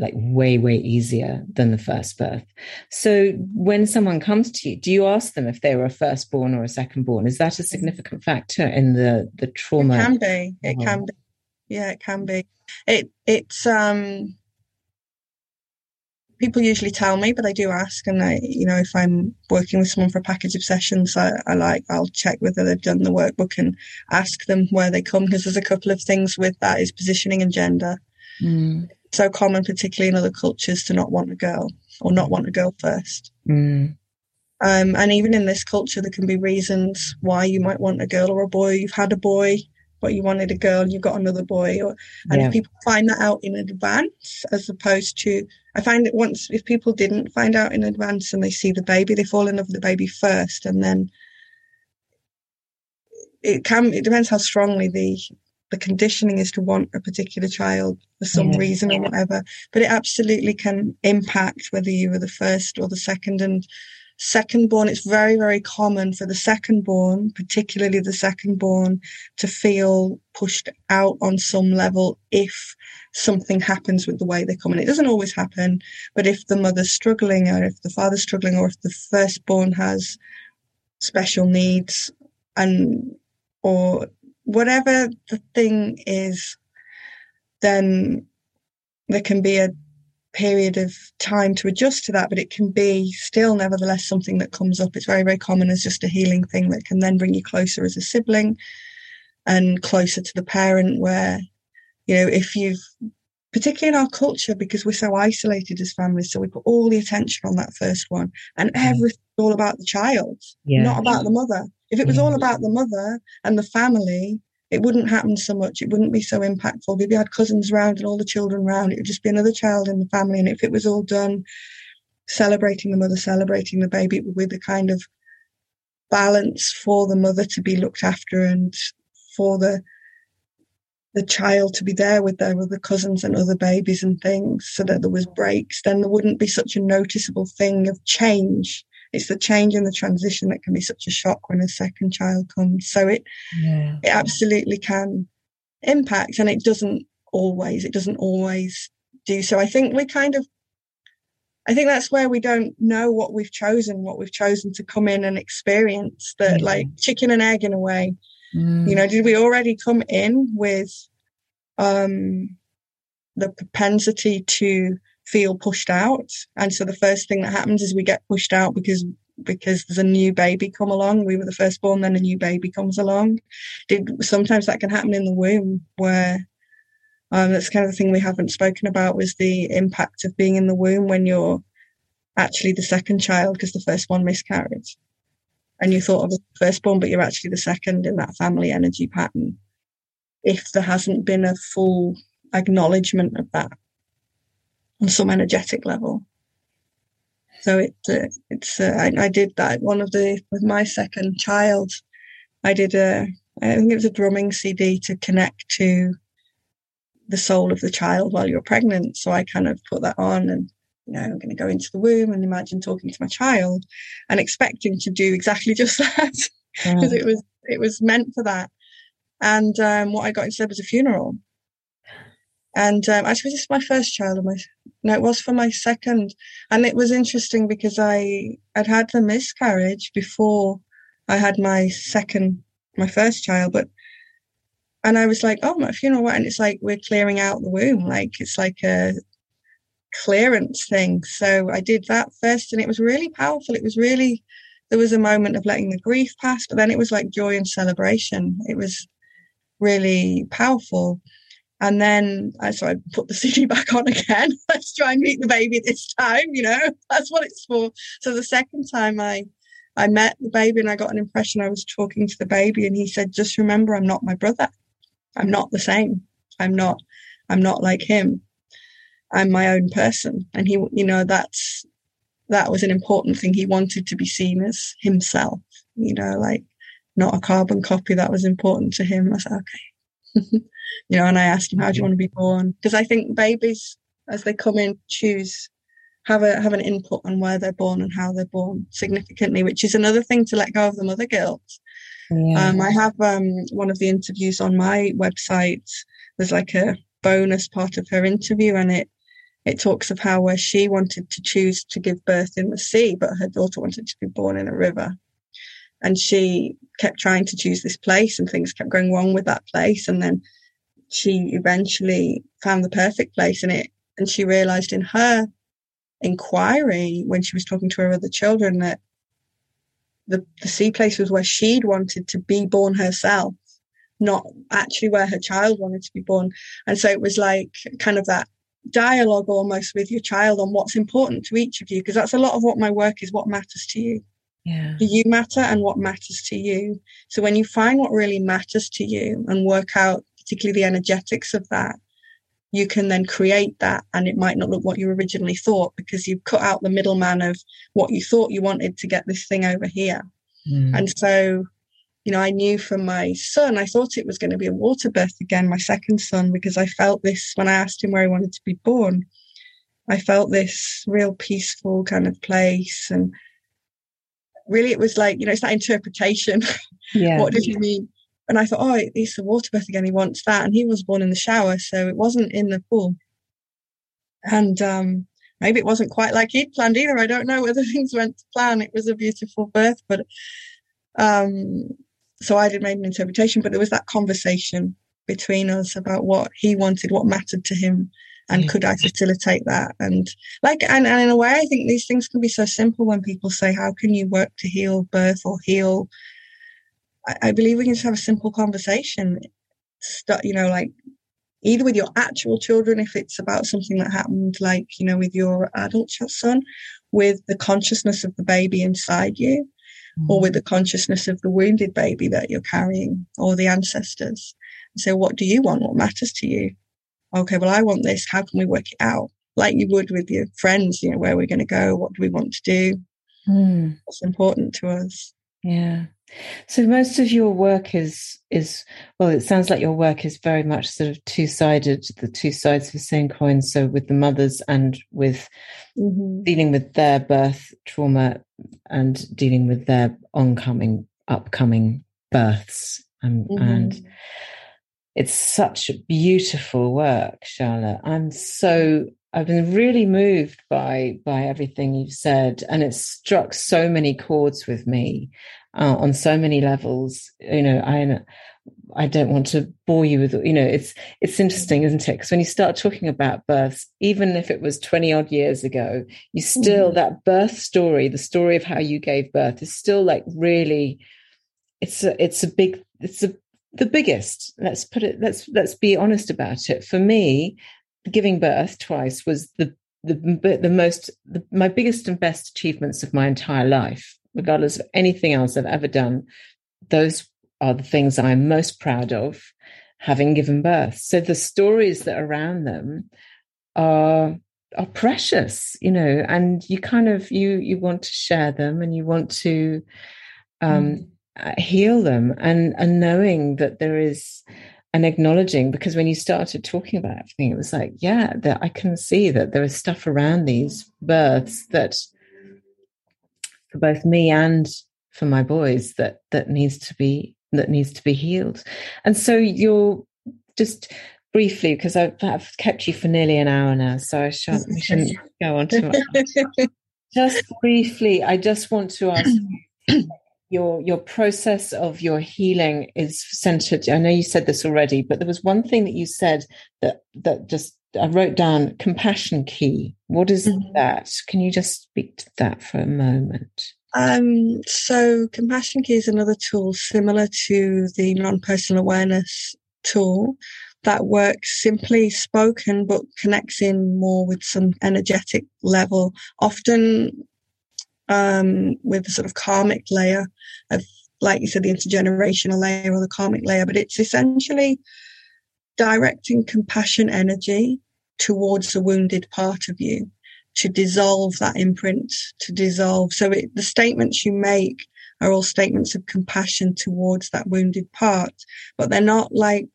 like way way easier than the first birth. So when someone comes to you do you ask them if they were a firstborn or a secondborn? Is that a significant factor in the the trauma? it can be. It oh. can be. Yeah it can be it it's um people usually tell me but i do ask and i you know if i'm working with someone for a package of sessions i, I like i'll check whether they've done the workbook and ask them where they come because there's a couple of things with that is positioning and gender mm so common, particularly in other cultures, to not want a girl or not want a girl first. Mm. Um, and even in this culture, there can be reasons why you might want a girl or a boy. You've had a boy, but you wanted a girl, you've got another boy. Or, and Yeah. if people find that out in advance, as opposed to, I find that once, if people didn't find out in advance and they see the baby, they fall in love with the baby first. And then it can, it depends how strongly the, the conditioning is to want a particular child for some Yeah. reason or whatever. But it absolutely can impact whether you were the first or the second. And second born, it's very, very common for the second born, particularly the second born, to feel pushed out on some level if something happens with the way they come in. It doesn't always happen, but if the mother's struggling or if the father's struggling or if the firstborn has special needs and or whatever the thing is, then there can be a period of time to adjust to that, but it can be still nevertheless something that comes up. It's very, very common as just a healing thing that can then bring you closer as a sibling and closer to the parent where, you know, if you've particularly in our culture, because we're so isolated as families, so we put all the attention on that first one and everything's all about the child, Yeah. not about the mother. If it was all about the mother and the family, it wouldn't happen so much. It wouldn't be so impactful. If you had cousins round and all the children round, it would just be another child in the family. And if it was all done celebrating the mother, celebrating the baby with a kind of balance for the mother to be looked after and for the the child to be there with their other cousins and other babies and things so that there was breaks, then there wouldn't be such a noticeable thing of change. It's the change and the transition that can be such a shock when a second child comes. So it Yeah. it absolutely can impact and it doesn't always it doesn't always do so i think we kind of i think that's where we don't know what we've chosen what we've chosen to come in and experience that Yeah. like chicken and egg in a way Mm. you know did we already come in with um the propensity to feel pushed out. And so the first thing that happens is we get pushed out because because there's a new baby come along. We were the firstborn then a new baby comes along. Did sometimes that can happen in the womb where um, that's kind of the thing we haven't spoken about was the impact of being in the womb when you're actually the second child because the first one miscarried and you thought of the firstborn but you're actually the second in that family energy pattern. If there hasn't been a full acknowledgement of that on some energetic level. So it uh, it's uh, I, I did that one of the with my second child. I did a i think it was a drumming cd to connect to the soul of the child while you're pregnant. So i kind of put that on and you know i'm going to go into the womb and imagine talking to my child and expecting to do exactly just that. Because it was it was meant for that. And um, what i got instead was a funeral and um, actually this is my first child my no it was for my second. And it was interesting because i i'd had the miscarriage before i had my second my first child but and i was like oh my funeral what? and it's like we're clearing out the womb like it's like a clearance thing. So i did that first and it was really powerful. It was really there was a moment of letting the grief pass but then it was like joy and celebration. It was really powerful and then I so I put the CD back on again. Let's try and meet the baby this time, you know. That's what it's for. So the second time I I met the baby and I got an impression I was talking to the baby and he said, just remember I'm not my brother. I'm not the same. I'm not I'm not like him. I'm my own person. And he you know, that's that was an important thing. He wanted to be seen as himself, you know, like not a carbon copy. That was important to him. I said, okay. You know, and I asked him, "How do you want to be born?" Because I think babies, as they come in, choose have a have an input on where they're born and how they're born significantly, which is another thing to let go of the mother guilt. Yeah. Um, I have um, one of the interviews on my website. There's like a bonus part of her interview, and it it talks of how where she wanted to choose to give birth in the sea, but her daughter wanted to be born in a river, and she kept trying to choose this place, and things kept going wrong with that place, and then she eventually found the perfect place, and it and she realized in her inquiry when she was talking to her other children that the, the sea place was where she'd wanted to be born herself, not actually where her child wanted to be born. And so it was like kind of that dialogue almost with your child on what's important to each of you, because that's a lot of what my work is, what matters to you. Yeah. Do you matter and what matters to you? So when you find what really matters to you and work out particularly the energetics of that, you can then create that and it might not look what you originally thought because you've cut out the middleman of what you thought you wanted to get this thing over here. Mm. And so, you know, I knew from my son, I thought it was going to be a water birth again, my second son, because I felt this when I asked him where he wanted to be born. I felt this real peaceful kind of place. And really, it was like, you know, it's that interpretation. Yeah. what did he mean? And I thought, oh, it's a water birth again. He wants that. And he was born in the shower. So it wasn't in the pool. And um, maybe it wasn't quite like he'd planned either. I don't know whether things went to plan. It was a beautiful birth. But um, so I did make an interpretation, but there was that conversation between us about what he wanted, what mattered to him, and yeah. could I facilitate that? And like, and, and in a way, I think these things can be so simple when people say, "How can you work to heal birth or heal I, believe we can just have a simple conversation. Start, you know, like either with your actual children, if it's about something that happened, like, you know, with your adult son, with the consciousness of the baby inside you, mm-hmm. or with the consciousness of the wounded baby that you're carrying, or the ancestors. And so, what do you want? What matters to you? Okay, well, I want this. How can we work it out? Like you would with your friends, you know, where are we're going to go, what do we want to do? Mm. What's important to us? Yeah. So most of your work is is well, it sounds like your work is very much sort of two sided, the two sides of the same coin. So with the mothers and with mm-hmm. dealing with their birth trauma and dealing with their oncoming, upcoming births, and, mm-hmm. and it's such beautiful work, Charlotte. I'm so I've been really moved by by everything you've said, and it's struck so many chords with me uh, on so many levels. You know, I I don't want to bore you with you know it's it's interesting, isn't it? Because when you start talking about births, even if it was twenty odd years ago, you still mm. that birth story, the story of how you gave birth, is still like really. It's a it's a big it's a the biggest. Let's put it. Let's let's be honest about it. For me, giving birth twice was the the the most the, my biggest and best achievements of my entire life regardless of anything else i've ever done. Those are the things i'm most proud of having given birth. So the stories that are around them are are precious you know and you kind of you you want to share them and you want to um mm. heal them. And and knowing that there is and acknowledging because when you started talking about everything, it was like, yeah, that I can see that there is stuff around these births that for both me and for my boys that that needs to be that needs to be healed. And so you're just briefly because I've, I've kept you for nearly an hour now, so I shan't we shouldn't go on too much. just briefly, I just want to ask your your process of your healing is centered i know you said this already but there was one thing that you said that that just i wrote down compassion key. What is mm-hmm. that? Can you just speak to that for a moment? Um so compassion key is another tool similar to the non-personal awareness tool that works simply spoken but connects in more with some energetic level. Often um, with the sort of karmic layer of, like you said, the intergenerational layer or the karmic layer, but it's essentially directing compassion energy towards the wounded part of you to dissolve that imprint, to dissolve. So it, the statements you make are all statements of compassion towards that wounded part, but they're not like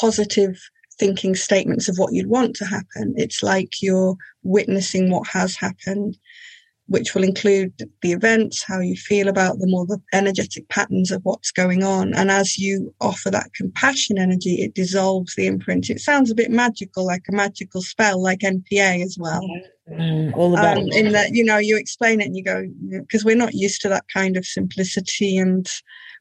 positive thinking statements of what you'd want to happen. It's like you're witnessing what has happened which will include the events, how you feel about them, or the energetic patterns of what's going on. And as you offer that compassion energy, it dissolves the imprint. It sounds a bit magical, like a magical spell, like NPA as well. Mm, all about um, in that, you know, you explain it and you go, because we're not used to that kind of simplicity and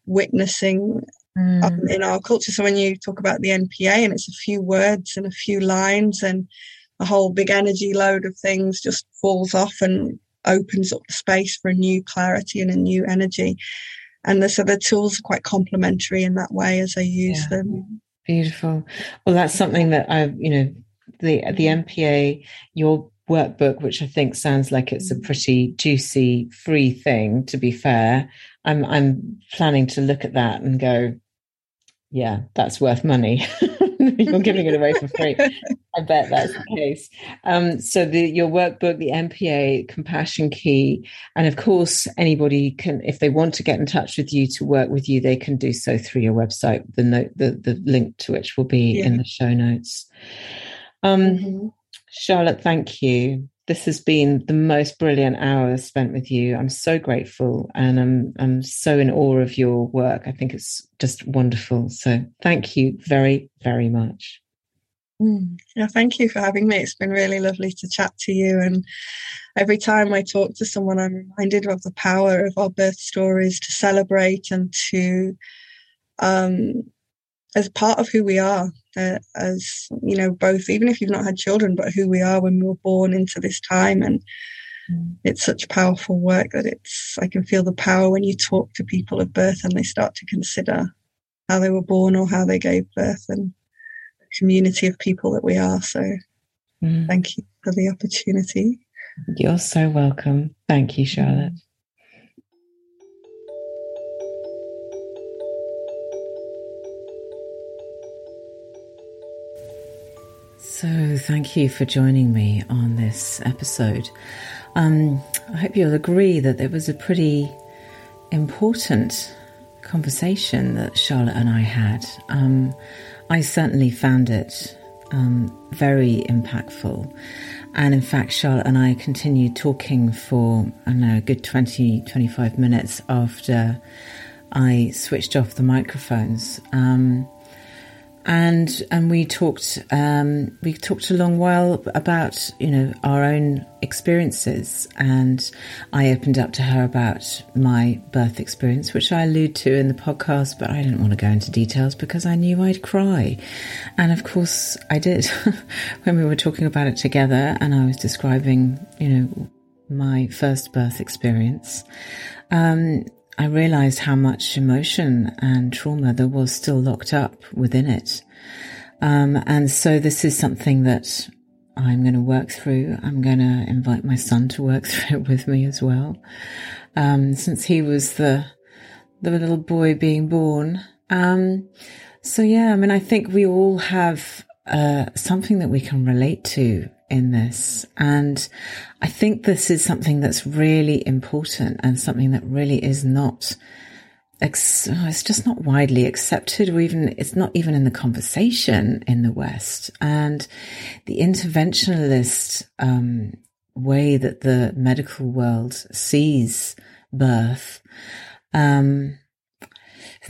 witnessing mm. um, in our culture. So when you talk about the NPA and it's a few words and a few lines and a whole big energy load of things just falls off and opens up the space for a new clarity and a new energy. And the, so the tools are quite complementary in that way as I use yeah. them. Beautiful. Well, that's something that I've, you know, the the NPA, your workbook, which I think sounds like it's a pretty juicy, free thing. To be fair, I'm I'm planning to look at that and go, yeah, that's worth money. You're giving it away for free. I bet that's the case. Um, so the your workbook, the NPA Compassion Key, and of course, anybody can, if they want to get in touch with you to work with you, they can do so through your website. The note, the the link to which will be yeah. in the show notes. Um, mm-hmm. Charlotte, thank you. This has been the most brilliant hour spent with you. I'm so grateful and I'm I'm so in awe of your work. I think it's just wonderful. So thank you very, very much. Mm. Yeah, thank you for having me. It's been really lovely to chat to you. And every time I talk to someone, I'm reminded of the power of our birth stories to celebrate and to, um, as part of who we are, uh, as you know, both even if you've not had children, but who we are when we were born into this time. And mm. it's such powerful work that it's I can feel the power when you talk to people of birth and they start to consider how they were born or how they gave birth and the community of people that we are. So mm. thank you for the opportunity. You're so welcome. Thank you, Charlotte. So, thank you for joining me on this episode. Um, I hope you'll agree that it was a pretty important conversation that Charlotte and I had. Um, I certainly found it um, very impactful. And in fact, Charlotte and I continued talking for, I don't know, a good 20, 25 minutes after I switched off the microphones. Um, and and we talked um, we talked a long while about you know our own experiences, and I opened up to her about my birth experience, which I allude to in the podcast, but I didn't want to go into details because I knew I'd cry, and of course I did when we were talking about it together, and I was describing you know my first birth experience. Um, I realized how much emotion and trauma there was still locked up within it. Um, and so this is something that I'm going to work through. I'm going to invite my son to work through it with me as well. Um, since he was the, the little boy being born. Um, so yeah, I mean, I think we all have, uh, something that we can relate to in this. And I think this is something that's really important and something that really is not, it's just not widely accepted or even, it's not even in the conversation in the West. And the interventionalist, um, way that the medical world sees birth, um,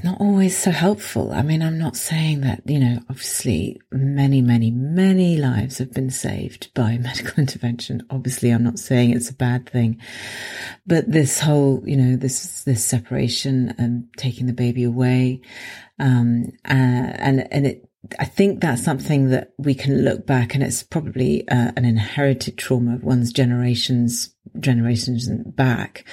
not always so helpful. I mean, I'm not saying that, you know, obviously many, many, many lives have been saved by medical intervention. Obviously, I'm not saying it's a bad thing, but this whole, you know, this, this separation and taking the baby away, um, uh, and, and it, I think that's something that we can look back and it's probably uh, an inherited trauma of one's generations generations back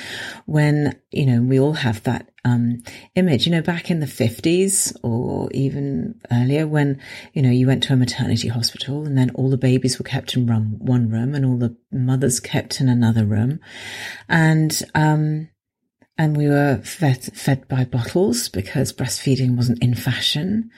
when you know we all have that um, image. You know back in the 50s or even earlier when you know you went to a maternity hospital and then all the babies were kept in room, one room and all the mothers kept in another room. And um, and we were fed, fed by bottles because breastfeeding wasn't in fashion.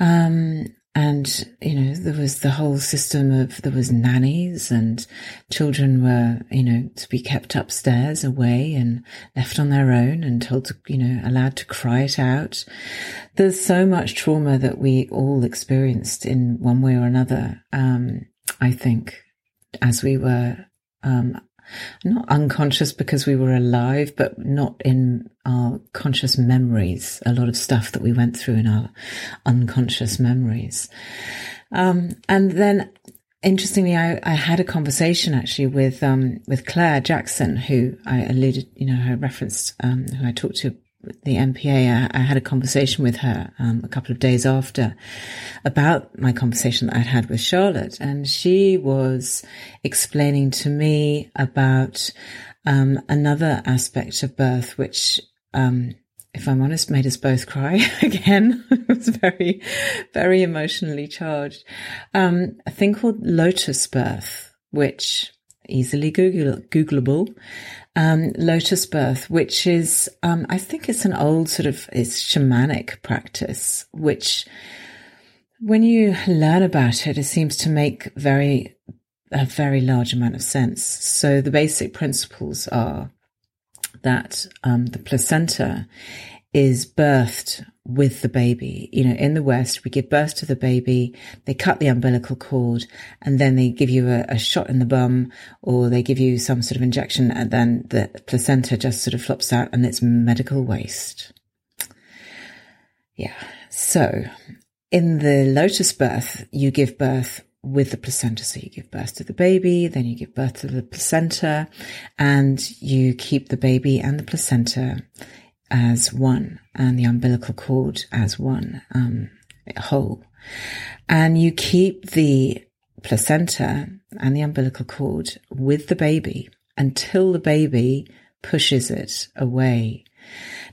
Um, and, you know, there was the whole system of, there was nannies and children were, you know, to be kept upstairs away and left on their own and told to, you know, allowed to cry it out. There's so much trauma that we all experienced in one way or another. Um, I think as we were, um, not unconscious because we were alive, but not in our conscious memories. A lot of stuff that we went through in our unconscious memories. Um, and then interestingly, I, I, had a conversation actually with, um, with Claire Jackson, who I alluded, you know, her referenced, um, who I talked to the NPA, I, I, had a conversation with her um, a couple of days after about my conversation that I'd had with Charlotte, and she was explaining to me about um, another aspect of birth, which, um, if I'm honest, made us both cry again. it was very, very emotionally charged. Um, a thing called lotus birth. which easily Google, Googleable, um, lotus birth, which is, um, I think it's an old sort of, it's shamanic practice, which when you learn about it, it seems to make very, a very large amount of sense. So the basic principles are that, um, the placenta is birthed with the baby. You know, in the West, we give birth to the baby, they cut the umbilical cord, and then they give you a, a, shot in the bum, or they give you some sort of injection, and then the placenta just sort of flops out, and it's medical waste. Yeah. So, in the lotus birth, you give birth with the placenta. So you give birth to the baby, then you give birth to the placenta, and you keep the baby and the placenta as one and the umbilical cord as one um, whole. And you keep the placenta and the umbilical cord with the baby until the baby pushes it away.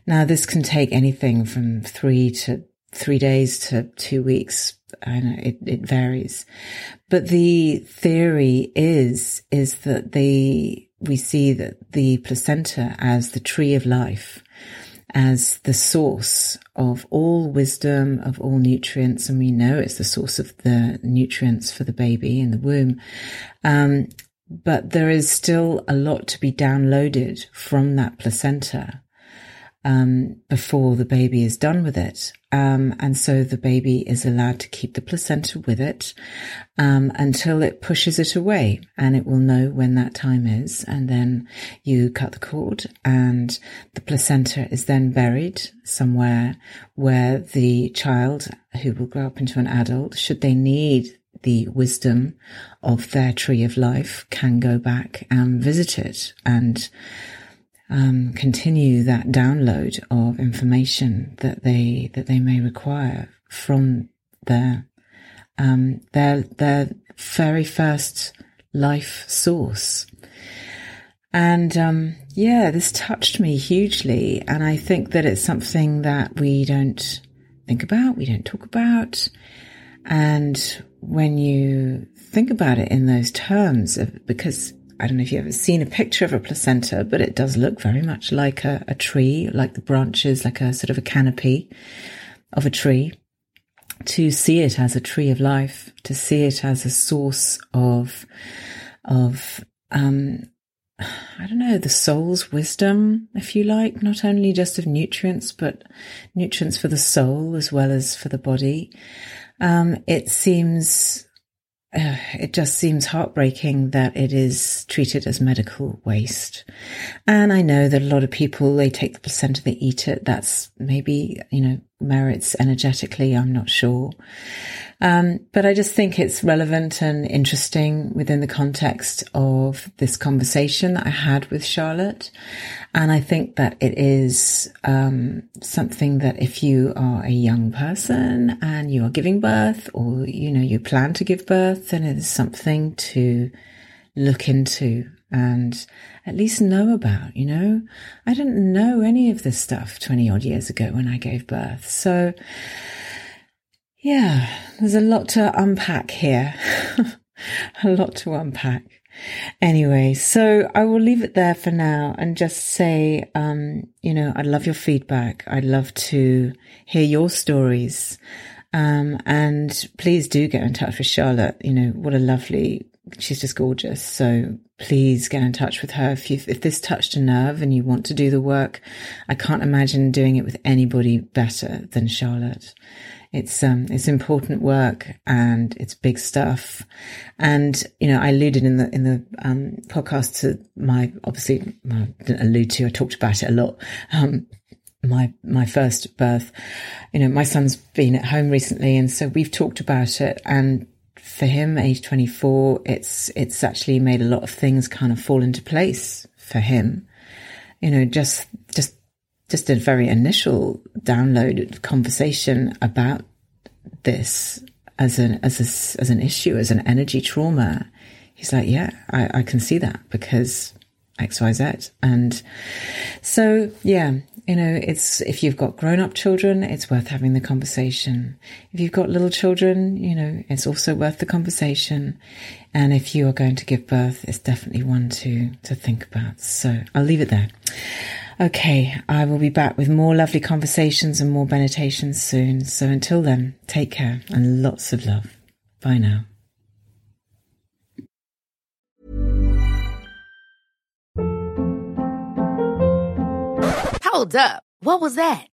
Now, this can take anything from three to three days to two weeks. I know it, it varies, but the theory is, is that the, we see that the placenta as the tree of life as the source of all wisdom, of all nutrients. And we know it's the source of the nutrients for the baby in the womb. Um, but there is still a lot to be downloaded from that placenta um, before the baby is done with it. Um, and so the baby is allowed to keep the placenta with it um, until it pushes it away, and it will know when that time is. And then you cut the cord, and the placenta is then buried somewhere where the child, who will grow up into an adult, should they need the wisdom of their tree of life, can go back and visit it and um, continue that download of information that they that they may require from their um, their their very first life source. And um, yeah, this touched me hugely, and I think that it's something that we don't think about, we don't talk about, and when you think about it in those terms, of, because I don't know if you've ever seen a picture of a placenta, but it does look very much like a, a tree, like the branches, like a sort of a canopy of a tree. To see it as a tree of life, to see it as a source of, of, um, I don't know, the soul's wisdom, if you like, not only just of nutrients, but nutrients for the soul as well as for the body. Um, it seems uh, it just seems heartbreaking that it is treated as medical waste. And I know that a lot of people, they take the placenta, they eat it. That's maybe, you know, merits energetically. I'm not sure. Um, but I just think it's relevant and interesting within the context of this conversation that I had with Charlotte. And I think that it is um, something that if you are a young person and you are giving birth or, you know, you plan to give birth, then it is something to look into and at least know about, you know? I didn't know any of this stuff 20 odd years ago when I gave birth. So, yeah, there's a lot to unpack here. a lot to unpack. Anyway, so I will leave it there for now and just say, um, you know, I'd love your feedback. I'd love to hear your stories. Um, and please do get in touch with Charlotte. You know, what a lovely, she's just gorgeous. So please get in touch with her. If you, if this touched a nerve and you want to do the work, I can't imagine doing it with anybody better than Charlotte. It's um it's important work and it's big stuff. And you know, I alluded in the in the um, podcast to my obviously I didn't allude to. I talked about it a lot. Um, my my first birth, you know, my son's been at home recently, and so we've talked about it. And for him, age twenty four, it's it's actually made a lot of things kind of fall into place for him. You know, just just a very initial download conversation about this as an as a, as an issue, as an energy trauma. He's like, yeah, I, I can see that because XYZ. And so, yeah, you know, it's if you've got grown up children, it's worth having the conversation. If you've got little children, you know, it's also worth the conversation. And if you are going to give birth, it's definitely one to, to think about. So I'll leave it there. Okay, I will be back with more lovely conversations and more meditations soon. So until then, take care and lots of love. Bye now. Hold up. What was that?